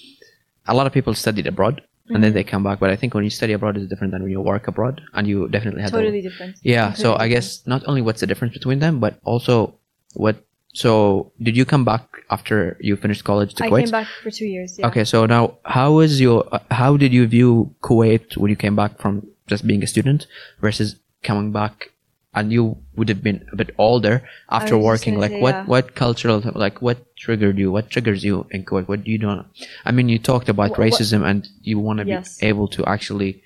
a lot of people studied abroad and Mm-hmm. then they come back, but I think when you study abroad is different than when you work abroad, and you definitely had the- Totally different. Yeah. So Completely I guess not only what's the difference between them, but also what. So did you come back after you finished college to I Kuwait? came back for two years. Yeah. Okay, so now how is your how did you view Kuwait when you came back from just being a student versus coming back and you would have been a bit older after working gonna like say, what yeah. what cultural like what triggered you what triggers you in Kuwait what do you know I mean you talked about what- racism and you want to Yes. be able to actually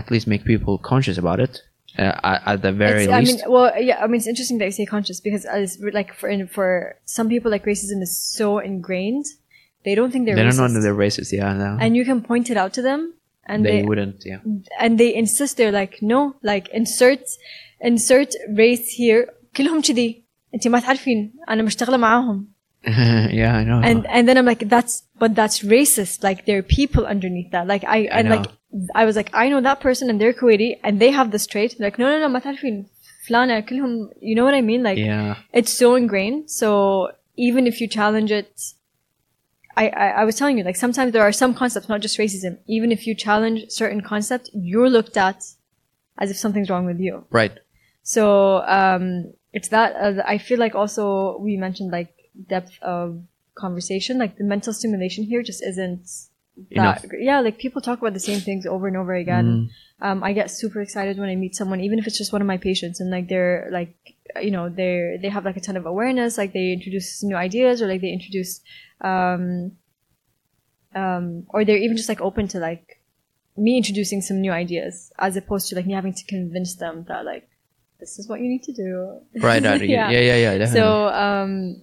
at least make people conscious about it uh, at, the very It's- I mean, well, yeah. I mean, it's interesting that you say conscious because, as like for in, for some people, like racism is so ingrained, they don't think they're they don't know racist. that they're racist yeah no. and you can point it out to them, and they, they, wouldn't yeah and they insist. They're like, no, like insert insert race here. كلهم كذي. انت ما تعرفين انا مشتغله معاهم yeah, I know. and and then I'm like, that's but that's racist. Like there are people underneath that. Like I, and know. like I was like, I know that person and they're Kuwaiti and they have this trait. Like no no no, ما تعرفين فلانة كلهم. You know what I mean? Like yeah, it's so ingrained. So even if you challenge it, I, I I was telling you like sometimes there are some concepts, not just racism. Even if you challenge certain concept, you're looked at as if something's wrong with you. right. So um, it's that. Uh, I feel like also we mentioned like depth of conversation. Like the mental stimulation here just isn't that. great. Yeah, like people talk about the same things over and over again. Um, I get super excited when I meet someone, even if it's just one of my patients, and like they're like, you know, they're they have like a ton of awareness. Like they introduce new ideas, or like they introduce, um, um, or they're even just like open to like me introducing some new ideas, as opposed to like me having to convince them that like this is what you need to do. Right, right. yeah, yeah, yeah, definitely. So um,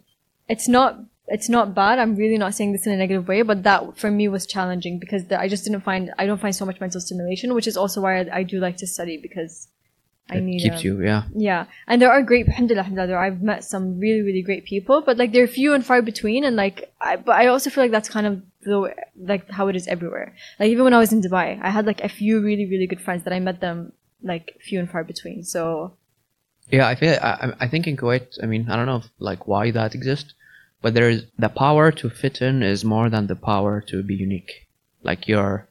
it's not it's not bad. I'm really not saying this in a negative way, but that for me was challenging because the, I just didn't find I don't find so much mental stimulation, which is also why I, I do like to study because I it need keeps um, you, yeah. yeah, and there are great, alhamdulillah, there- I've met some really, really great people, but like they're few and far between, and like, I, but I also feel like that's kind of the like how it is everywhere. Like even when I was in Dubai, I had like a few really, really good friends that I met them like few and far between. So Yeah, I feel. I, I- think in Kuwait, I mean, I don't know if, like why that exists, but there is the power to fit in is more than the power to be unique. Like you're,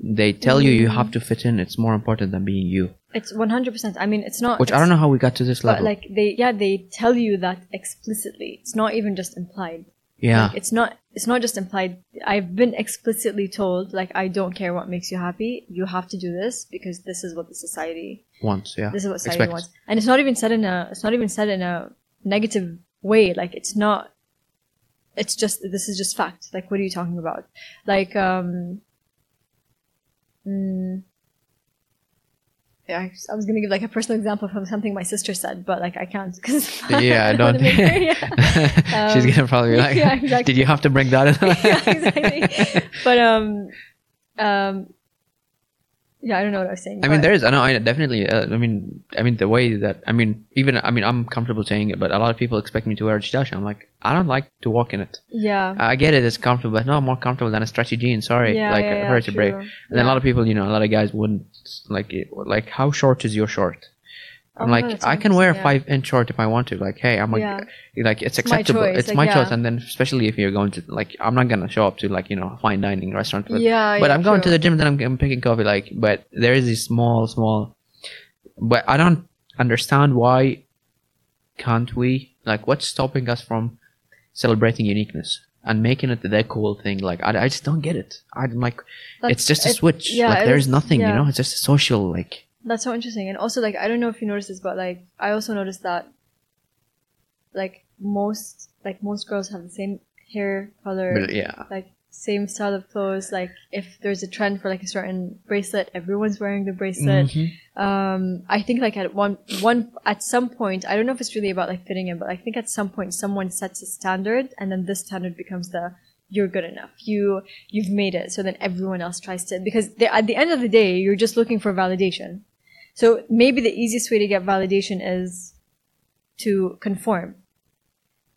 they tell you you have to fit in. It's more important than being you. it's 100%. I mean, it's not. Which I don't know how we got to this level. But like they, yeah, they tell you that explicitly. It's not even just implied. Yeah, Like, it's not. It's not just implied. I've been explicitly told, like, I don't care what makes you happy. You have to do this because this is what the society wants. yeah. this is what society Expect. wants and it's not even said in a it's not even said in a negative way like it's not it's just this is just fact like what are you talking about like um mm, yeah, I, was gonna give like a personal example from something my sister said, but like I can't because Yeah, I don't. yeah. She's Um, gonna probably be like, yeah, exactly. "Did you have to bring that in?" yeah, exactly. But um, um, yeah, I don't know what I was saying. I mean, there is. I know. I definitely. Uh, I mean, I mean the way that. I mean, even. I mean, I'm comfortable saying it, but a lot of people expect me to wear a jidasha. I'm like, I don't like to walk in it. yeah, I get it. It's comfortable, but no more comfortable than a stretchy jean. Sorry, yeah, like yeah, yeah, sorry to break. And then a lot of people, you know, a lot of guys wouldn't like it. Like, how short is your short? I'm Oh, like, I can wear a yeah. five inch short if I want to. Like, hey, I'm like, Yeah. like it's my acceptable. choice, It's like, my choice. And then especially if you're going to like, I'm not gonna show up to like you know a fine dining restaurant. But, Yeah, but yeah, I'm going to the gym. Then I'm, I'm picking coffee. Like, but there is this small, small. But I don't understand why can't we like what's stopping us from celebrating uniqueness and making it the cool thing like i, I just don't get it i'm like That's- it's just a it- switch yeah, like there's nothing you know it's just a social like That's so interesting. And also, like, I don't know if you noticed this, but like, I also noticed that, like, most, like, most girls have the same hair color, but yeah like, same style of clothes. Like, if there's a trend for like a certain bracelet, everyone's wearing the bracelet. Mhm. Um, I think like at one, one, at some point, I don't know if it's really about like fitting in, but I think at some point someone sets a standard and then this standard becomes the, you're good enough. You, you've made it. So then everyone else tries to, because they, at the end of the day, you're just looking for validation. So maybe the easiest way to get validation is to conform.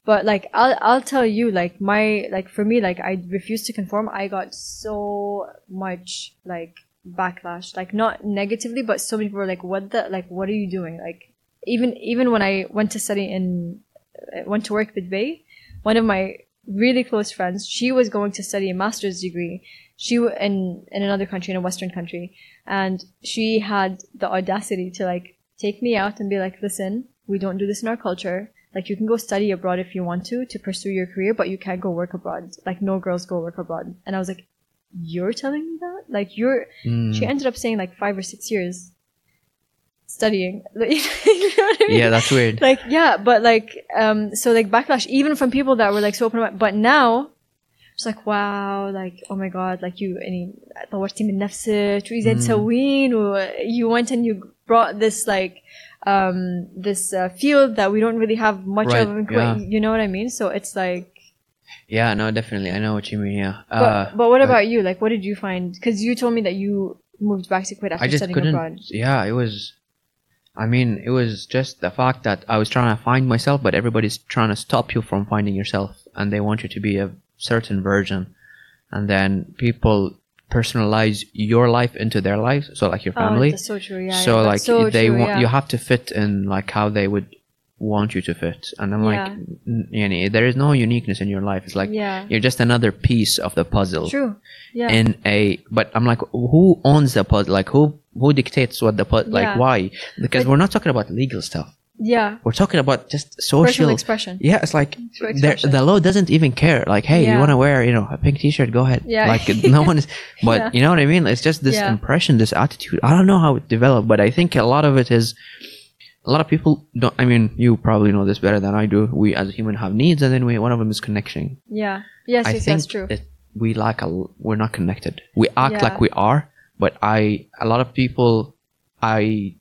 But like I'll I'll tell you like my like for me like I refused to conform. I got so much like backlash, like not negatively, but so many people were like, "What the like? What are you doing?" Like even even when I went to study in uh, went to work with Bay, one of my really close friends, she was going to study a master's degree. She in in another country, in a Western country, and she had the audacity to like take me out and be like, "Listen, we don't do this in our culture. Like, you can go study abroad if you want to to pursue your career, but you can't go work abroad. Like, no girls go work abroad." And I was like, "You're telling me that? Like, you're?" Mm. She ended up saying like five or six years studying. You know I mean? yeah that's weird like yeah but like um so like backlash even from people that were like so open about but now it's like wow like oh my god like you يعني طورتي من نفسك شو زين Mm. تسوين و you went and you brought this like um this uh, field that we don't really have much Right, of in Kuwait, yeah. you know what I mean so it's like yeah no definitely i know what you mean yeah but, uh, but what but about you like what did you find because you told me that you moved back to Kuwait after i just studying couldn't abroad yeah it was I mean, it was just the fact that I was trying to find myself, but everybody's trying to stop you from finding yourself, and they want you to be a certain version, and then people personalize your life into their life. So like your oh, family. Oh, that's so true. Yeah. so yeah, like so they true, want yeah. you have to fit in like how they would want you to fit, and I'm like, n- yani, there is no uniqueness in your life. It's like yeah. you're just another piece of the puzzle True. Yeah. in a but i'm like who owns the puzzle like who who dictates what the puzzle like why because But- we're not talking about legal stuff yeah. we're talking about just Personal social expression. yeah it's like expression. the law doesn't even care like hey you want to wear you know a pink t-shirt go ahead Yeah. like no one is but Yeah. you know what i mean it's just this Yeah. impression this attitude i don't know how it developed but i think a lot of it is a lot of people don't i mean you probably know this better than i do we as a human have needs and then we one of them is connection Yeah. Yes. I yes. think That's true. that we lack a, we're not connected. We act Yeah. like we are, but I a lot of people I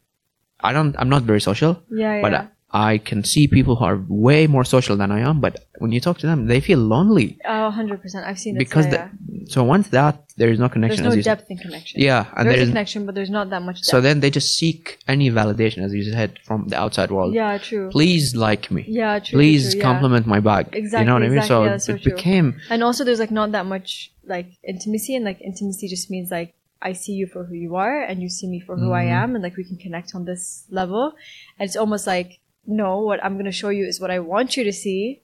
I don't I'm not very social, yeah. but Yeah. I can see people who are way more social than I am. But when you talk to them, they feel lonely Oh, 100%. I've seen this. because yeah, the, so once that there is no yeah. connection, there's as no you said. depth in connection. Yeah, and there's a connection, but there's not that much depth. so then they just seek any validation, as you said, from the outside world. yeah, true. Please like me. Yeah, true. Please true, yeah. compliment my bag. You Exactly, know what I mean? exactly, So yeah, that's so it true. became And also, there's like not that much like intimacy, and like intimacy just means like I see you for who you are, and you see me for who I Mhm. am, and like we can connect on this level. And it's almost like no, what I'm gonna show you is what I want you to see,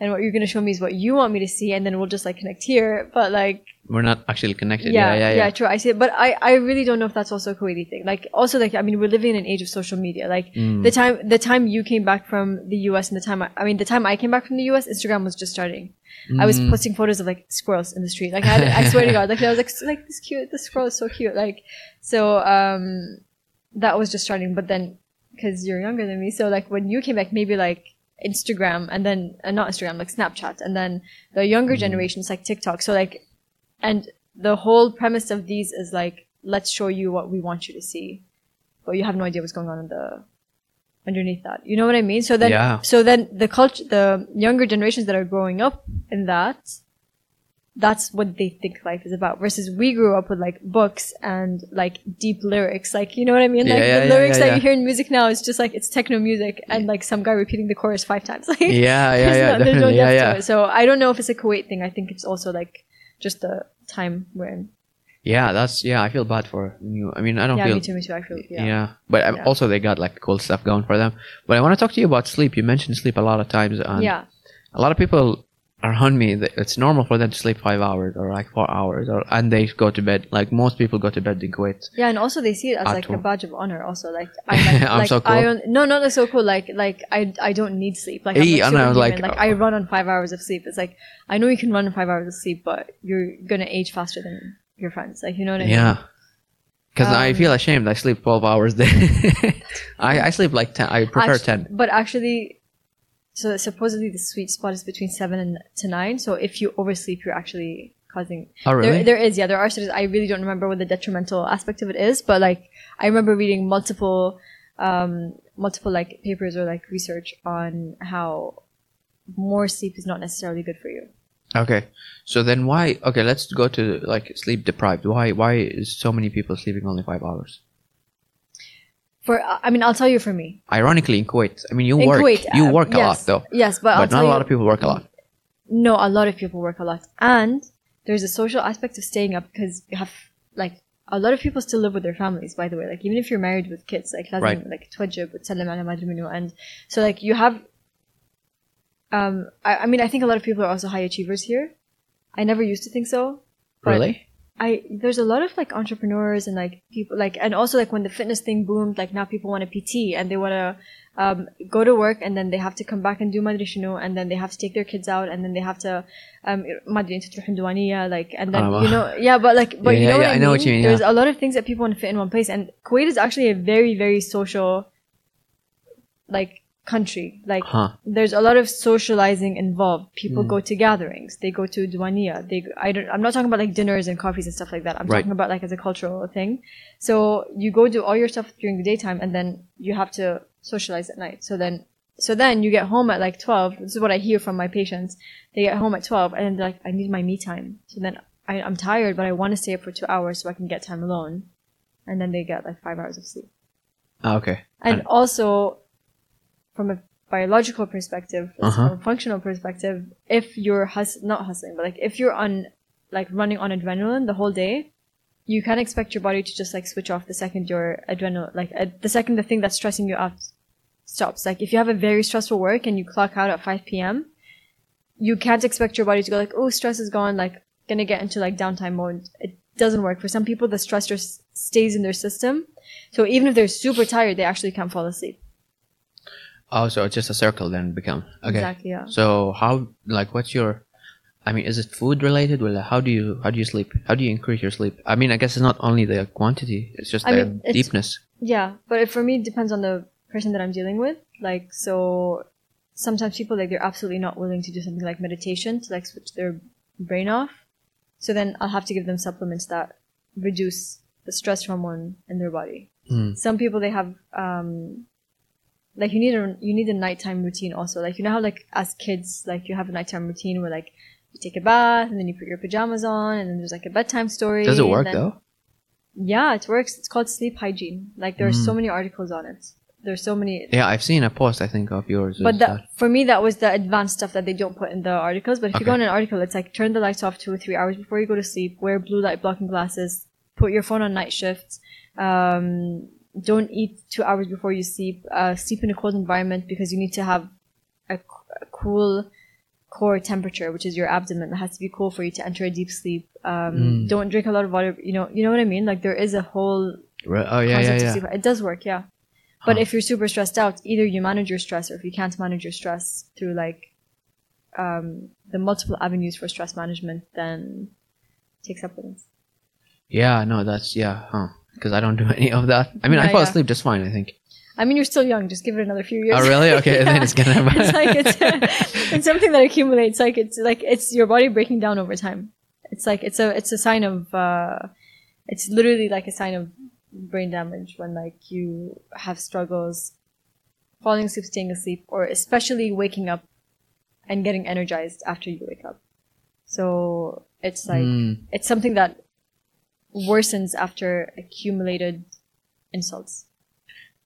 and what you're gonna show me is what you want me to see, and then we'll just like connect here. But like we're not actually connected. yeah, Yeah, yeah, yeah. true. I see it, but I I really don't know if that's also a Kuwaiti thing. Like also like I mean we're living in an age of social media. Like Mm. the time the time you came back from the US and the time I, I mean the time I came back from the US, Instagram was just starting. I was Mm. posting photos of like squirrels in the street. Like I, had, I swear to God, like I was like like this cute, this squirrel is so cute. Like so um that was just starting. But then because you're younger than me, so like when you came back, maybe like Instagram and then uh, not Instagram, like Snapchat, and then the younger Mm. generations like TikTok. So like and the whole premise of these is like let's show you what we want you to see, but you have no idea what's going on in the underneath that. You know what I mean? So then, Yeah. so then the culture, the younger generations that are growing up in that, that's what they think life is about. Versus we grew up with like books and like deep lyrics, like you know what I mean? Like Yeah, the yeah, lyrics yeah, that you hear in music now is just like it's techno music and like some guy repeating the chorus five times. Like Yeah, yeah, yeah, no, no Yeah, to yeah. it. So I don't know if it's a Kuwait thing. I think it's also like just the time we're in. Yeah, that's yeah. I feel bad for you. I mean, I don't Yeah, feel. me too, me too. I feel Yeah, yeah. but um, Yeah. also they got like cool stuff going for them. But I want to talk to you about sleep. You mentioned sleep a lot of times, and Yeah. a lot of people are on me. It's normal for them to sleep five hours or like four hours, or and they go to bed. Like most people go to bed they quit Yeah, and also they see it as like a badge of honor. Also, like I'm, like, I'm like, so cool. I don't, no, not so cool. Like like I I don't need sleep. Like, I'm and I like, was like, I run on five hours of sleep. It's like I know you can run on five hours of sleep, but you're gonna age faster than your friends. Like you know what I mean? Yeah. Because I Um, feel ashamed. I sleep twelve hours a day. I, I sleep like ten. I prefer Actu- ten. But actually, so supposedly the sweet spot is between seven and to nine. So if you oversleep, you're actually causing Oh really? There, there is, yeah, there are studies. I really don't remember what the detrimental aspect of it is, but like I remember reading multiple, um, multiple like papers or like research on how more sleep is not necessarily good for you. Okay. So then why okay, let's go to like sleep deprived. Why why is so many people sleeping only five hours? For I mean, I'll tell you for me. Ironically in Kuwait. I mean you In work Kuwait, you uh, work a yes, lot though. Yes, but, I'll But tell not a you, lot of people work a lot. No, a lot of people work a lot, and there's a social aspect of staying up because you have like a lot of people still live with their families. By the way, like even if you're married with kids, like لازم Right. like توجب وتسلم على ما أدري منو. and so like you have. Um, I, I mean, I think a lot of people are also high achievers here. I never used to think so. but Really? I there's a lot of like entrepreneurs and like people like and also like when the fitness thing boomed, like now people want a PT and they want to um, go to work and then they have to come back and do madrishinu and then they have to take their kids out and then they have to um like and then ah, you know yeah but like but yeah, you know, yeah, what, I I know what you mean? there's a lot of things that people want to fit in one place and Kuwait is actually a very very social like country like Huh. there's a lot of socializing involved. People Hmm. go to gatherings. They go to diwaniya. They I don't. I'm not talking about like dinners and coffees and stuff like that. I'm Right. talking about like as a cultural thing. So you go do all your stuff during the daytime, and then you have to socialize at night. So then, so then you get home at like 12. This is what I hear from my patients. They get home at 12, and they're like, I need my me time. So then I, I'm tired, but I want to stay up for two hours so I can get time alone. And then they get like five hours of sleep. Ah, okay. And also, from a biological perspective, Uh-huh. from a functional perspective, if you're hus- not hustling, but like if you're on, like running on adrenaline the whole day, you can't expect your body to just like switch off the second your adrenaline, like uh, the second the thing that's stressing you out stops. Like if you have a very stressful work and you clock out at 5 p.m., you can't expect your body to go like, oh, stress is gone, like gonna get into like downtime mode. It doesn't work. For some people, the stress just stays in their system. So even if they're super tired, they actually can't fall asleep. Oh, so it's just a circle then become. Okay. Exactly, yeah. So how like what's your I mean, is it food related? Well, how do you how do you sleep? How do you increase your sleep? I mean, I guess it's not only the quantity; it's just I the mean, deepness. Yeah, but it, for me, it depends on the person that I'm dealing with. Like, so sometimes people like they're absolutely not willing to do something like meditation to like switch their brain off. So then I'll have to give them supplements that reduce the stress hormone in their body. Mm. Some people they have um like you need a you need a nighttime routine also. Like you know how like as kids like you have a nighttime routine where like you take a bath and then you put your pajamas on and then there's like a bedtime story. Does it work then- though? yeah, it works. It's called sleep hygiene. Like there are Mm. so many articles on it. There's so many. Yeah, I've seen a post. I think of yours. But that, for me, that was the advanced stuff that they don't put in the articles. But if you go Okay. in an article, it's like turn the lights off two or three hours before you go to sleep. Wear blue light blocking glasses. Put your phone on night shift. Um, don't eat two hours before you sleep. Uh, sleep in a cold environment because you need to have a, a cool core temperature, which is your abdomen. It has to be cool for you to enter a deep sleep. Um, Mm. Don't drink a lot of water. You know, you know what I mean. Like there is a whole Re- oh yeah, yeah, yeah. sleep. It does work, yeah. But Huh. if you're super stressed out, either you manage your stress, or if you can't manage your stress through like um, the multiple avenues for stress management, then take supplements. Yeah, no, that's yeah, huh? Because I don't do any of that. I mean, I fall yeah. asleep just fine. I think. I mean, you're still young. Just give it another few years. Oh really? Okay, then it's gonna. it's like it's it's something that accumulates. Like it's like it's your body breaking down over time. It's like it's a it's a sign of uh, it's literally like a sign of brain damage when like you have struggles falling asleep, staying asleep, or especially waking up and getting energized after you wake up. So it's like Mm, it's something that worsens after accumulated insults.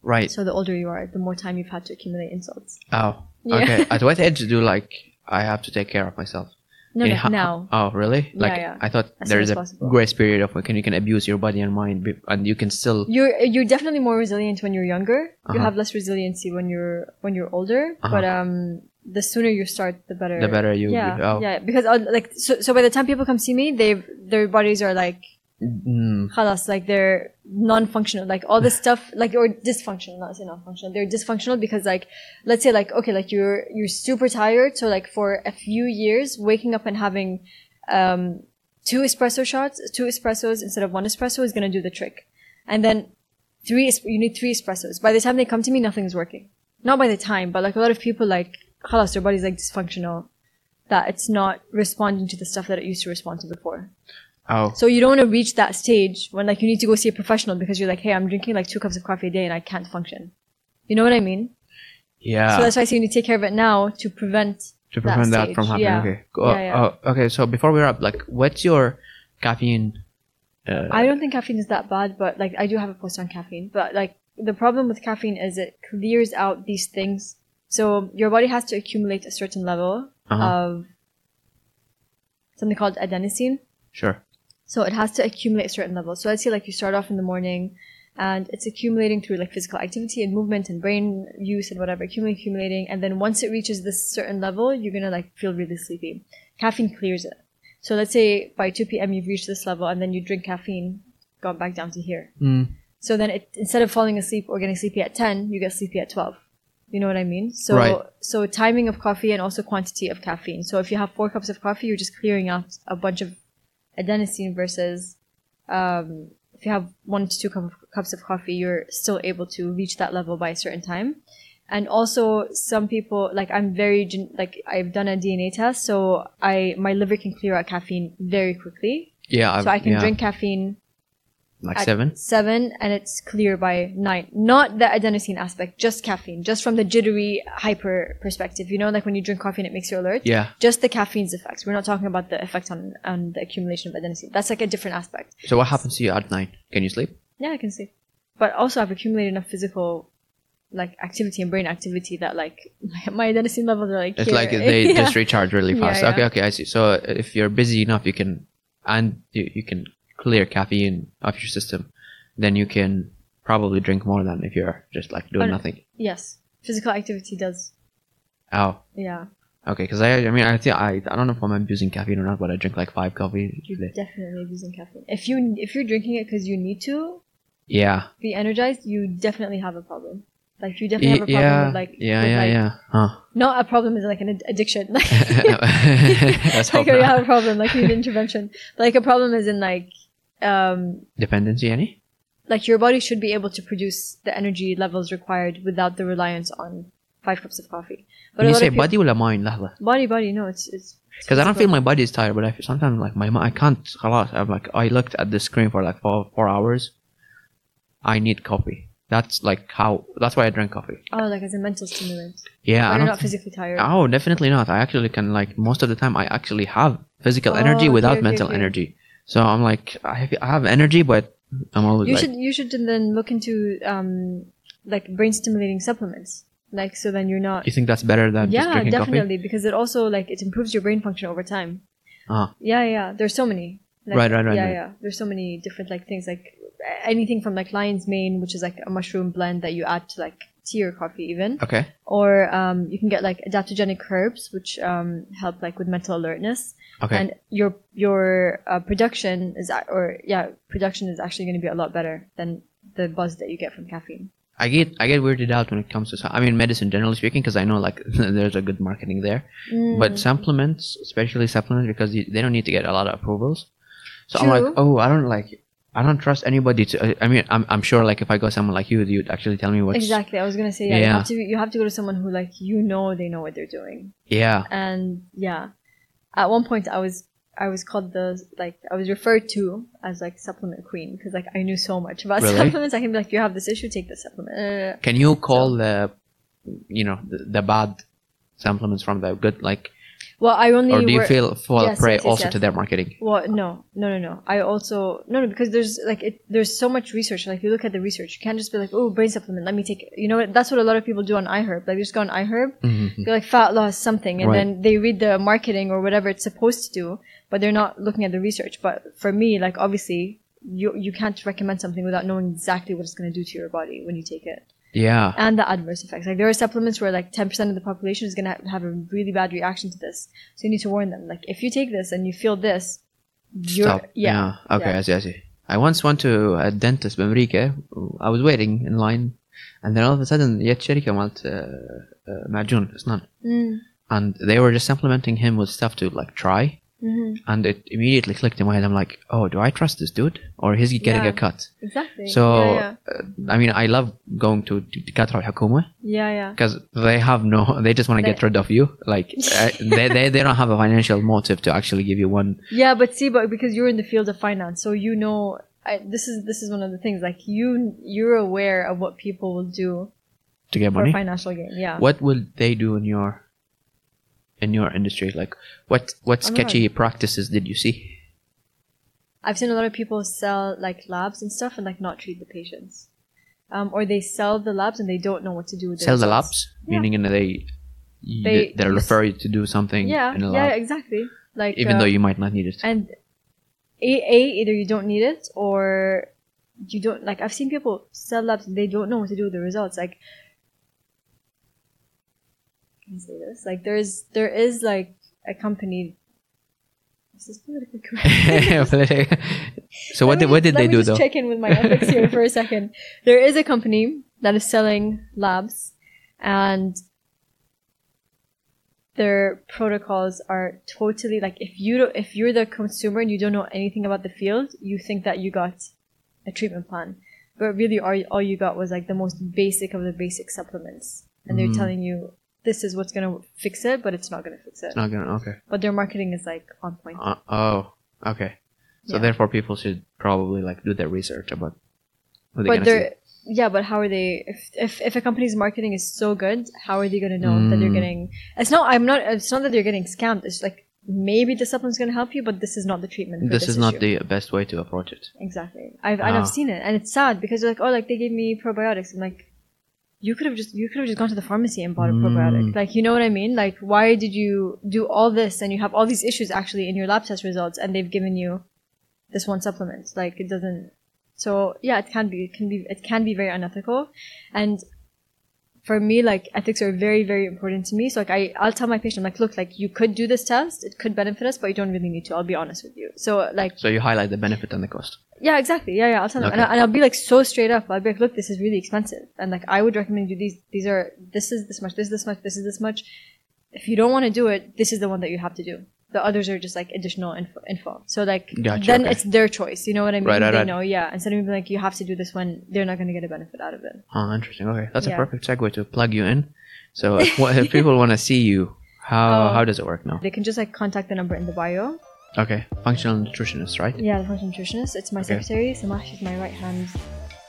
right. So the older you are, the more time you've had to accumulate insults. Oh, Yeah. okay. At what age do like I have to take care of myself? No, no, ho- now. Oh, really? Yeah, Like yeah. I thought As there is a possible. grace period of when you can abuse your body and mind, and you can still. You're you're definitely more resilient when you're younger. You Uh-huh. have less resiliency when you're when you're older. Uh-huh. But um, the sooner you start, the better. The better you. Yeah, Oh. yeah. Because uh, like so, so by the time people come see me, they their bodies are like Mm, khalas, like they're non-functional, like all this stuff, like or dysfunctional, not say non-functional. They're dysfunctional because like, let's say like, okay, like you're, you're super tired. So like for a few years, waking up and having, um, two espresso shots, two espressos instead of one espresso is going to do the trick. And then three, you need three espressos. By the time they come to me, nothing's working. Not by the time, but like a lot of people like, khalas, their body's like dysfunctional. That it's not responding to the stuff that it used to respond to before. Oh, So you don't want to reach that stage when like you need to go see a professional because you're like, hey, I'm drinking like two cups of coffee a day and I can't function. You know what I mean? yeah. So that's why I say you need to take care of it now to prevent. to prevent that, stage, from happening. yeah. Okay. Go- Yeah, yeah. Oh, okay. So before we wrap, like, what's your caffeine? Uh, I don't think caffeine is that bad, but like I do have a post on caffeine. But like the problem with caffeine is it clears out these things. So your body has to accumulate a certain level Uh-huh. of something called adenosine. sure. So it has to accumulate certain level. So let's say like you start off in the morning and it's accumulating through like physical activity and movement and brain use and whatever, accumulating, accumulating. And then once it reaches this certain level, you're going to like feel really sleepy. Caffeine clears it. So let's say by 2 p.m. you've reached this level and then you drink caffeine, gone back down to here. Mm, So then it, instead of falling asleep or getting sleepy at 10, you get sleepy at 12. You know what I mean? So, Right. so timing of coffee and also quantity of caffeine. So if you have four cups of coffee, you're just clearing out a bunch of adenosine versus, um, if you have one to two cup of, cups of coffee, you're still able to reach that level by a certain time. And also some people, like I'm very, like I've done a DNA test, so I, my liver can clear out caffeine very quickly. yeah. So I can yeah, drink caffeine like seven. seven and it's clear by nine. Not the adenosine aspect, just caffeine, just from the jittery hyper perspective. You know, like when you drink coffee and it makes you alert. Yeah. Just the caffeine's effects. We're not talking about the effect on on the accumulation of adenosine. That's like a different aspect. So what happens to you at night? Can you sleep? Yeah, I can see. but also I've accumulated enough physical like activity and brain activity that like my, adenosine levels are like It's here. like they Yeah. just recharge really Yeah, fast. yeah. Okay, okay, I see. So if you're busy enough, you can and you, you can clear caffeine off your system, then you can probably drink more than if you're just like doing nothing. yes, physical activity does. Oh, Yeah, okay. Because I, I mean, I think I, I don't know if I'm abusing caffeine or not, but I drink like five coffees you're definitely abusing caffeine. If you if you're drinking it because you need to Yeah. be energized, you definitely have a problem. Like you definitely have a Y- problem yeah. with like yeah. with, Yeah. like, Yeah. Huh. Not a problem is like an ad- addiction. Like, Let's hope like you not. have a problem, like you need intervention. But like a problem is in like um Dependency, any? like your body should be able to produce the energy levels required without the reliance on five cups of coffee. When a you lot say of peop- body ولا mind لحظة body, body, no, it's it's because I don't feel physical. my body is tired, but I feel sometimes like my mi- I can't. خلاص, I'm like I looked at the screen for like four four hours. I need coffee. That's like how. That's why I drink coffee. oh like as a mental stimulant. Yeah, But I you're don't. not physically tired. oh, definitely not. I actually can like most of the time. I actually have physical Oh, energy okay, without okay, mental okay. energy. So I'm like I have, I have energy, but I'm always you like should you should then look into um like brain stimulating supplements. Like so then you're not You think that's better than Yeah, definitely because it also like it improves your brain function over time. Ah. Yeah, yeah. There's so many. Like, Right, right, right, Yeah, right. yeah. There's so many different like things like anything from like lion's mane, which is like a mushroom blend that you add to like tea or coffee even. Okay. or um, you can get like adaptogenic herbs, which um, help like with mental alertness, Okay. and your your uh, production is or yeah production is actually going to be a lot better than the buzz that you get from caffeine. I get I get weirded out when it comes to I mean medicine generally speaking because I know like there's a good marketing there, Mm. but supplements, especially supplements, because you, they don't need to get a lot of approvals. So I'm like, oh, I don't like, I don't trust anybody to. I- mean, I'm I'm sure like if I go someone like you, you'd actually tell me what. Exactly. I was gonna say yeah, You have to you have to go to someone who like you know they know what they're doing. Yeah, And yeah, at one point I was I was called the like I was referred to as like supplement queen because like I knew so much about Really? supplements. I can be like, you have this issue, take this supplement. Can you call the, you know, the, the bad supplements from the good like, well, I only or do you work- feel fall Yes, prey yes, yes, also to their marketing? Well, no, no, no, no. I also no, no, because there's like it. There's so much research. Like you look at the research, you can't just be like, oh, brain supplement. Let me take it. You know what? That's what a lot of people do on iHerb. Like they just go on iHerb, Mhm. they're like fat loss something, and Right. then they read the marketing or whatever it's supposed to do, but they're not looking at the research. But for me, like obviously, you you can't recommend something without knowing exactly what it's going to do to your body when you take it Yeah, and the adverse effects. Like there are supplements where like 10% of the population is going to have a really bad reaction to this. So you need to warn them. Like if you take this and you feel this, you're, stop. yeah. Okay, yeah. I see. I see. I once went to a dentist in America. I was waiting in line, and then all of a sudden, جت شركة مالت uh, uh, معجون أسنان, Mm, and they were just supplementing him with stuff to like try, Mm-hmm. And it immediately clicked in my head. I'm like, oh, do I trust this dude? Or is he getting yeah, a cut? Exactly. So, yeah, yeah. Uh, I mean, I love going to Qatar Hukuma. Yeah, yeah. Because they have no, they just want to get rid of you. Like, uh, they, they, they don't have a financial motive to actually give you one. Yeah, but see, but because you're in the field of finance, so you know, I, this is this is one of the things. Like, you you're aware of what people will do to get money financial gain. Yeah. What will they do in your in your industry like what what Oh sketchy practices did you see I've seen a lot of people sell like labs and stuff and like not treat the patients. Um, or they sell the labs and they don't know what to do with the results. sell the labs Yeah. meaning in they They- they refer you to do something Yeah, in a yeah, exactly. Like even uh, though you might not need it and a, a either you don't need it or you don't like I've seen people sell labs and they don't know what to do with the results. Like can say this? Like there's there is like a company this politically correct. so what did what did they let me do just though check in with my ethics here for a second. There is a company that is selling labs, and their protocols are totally like if you don't, if you're the consumer and you don't know anything about the field, you think that you got a treatment plan, but really all, all you got was like the most basic of the basic supplements, and they're Mm. telling you this is what's gonna fix it, but it's not gonna fix it. it's not gonna okay But their marketing is like on point. uh, oh okay so Yeah. therefore people should probably like do their research about what they're but they're see. yeah but how are they if, if if a company's marketing is so good how are they going to know that they're Mm. getting it's not i'm not it's not that they're getting scammed it's like maybe the supplement's going to help you, but this is not the treatment. This this, is not the best way to approach it. exactly. I've and Ah. I've seen it, and it's sad because they're like, oh, like they gave me probiotics. I'm like, you could have just you could have just gone to the pharmacy and bought a probiotic. Mm. Like, you know what I mean? Like, why did you do all this and you have all these issues actually in your lab test results, and they've given you this one supplement? Like, it doesn't. So yeah, it can be it can be it can be very unethical, and for me, like ethics are very, very important to me. So like I, I'll tell my patient, I'm like, look, like you could do this test, it could benefit us, but you don't really need to. I'll be honest with you. So like, So you highlight the benefit and the cost. yeah, exactly, yeah, yeah. I'll tell them, and, Okay. I, and I'll be like so straight up. I'll be like, look, this is really expensive, and like I would recommend you these. These are this is this much, this is this much, this is this much. If you don't want to do it, this is the one that you have to do. The others are just like additional info. info. So like Gotcha, then okay. it's their choice. You know what I mean? Right, right, they right. know, yeah. Instead of being like you have to do this one, they're not going to get a benefit out of it. Oh, interesting. Okay, that's a perfect segue to plug you in. So if, what, if people want to see you, how Oh. how does it work now? They can just like contact the number in the bio. Okay, functional nutritionist, right? Yeah, the functional nutritionist. It's my Okay. secretary. Samah, she's my right hand.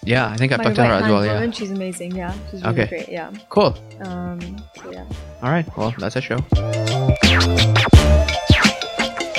Yeah, I think I talked to her as well. Yeah. woman. She's amazing. Yeah, she's really Okay. great. Yeah. Cool. Um. So yeah. All right. Well, that's a show.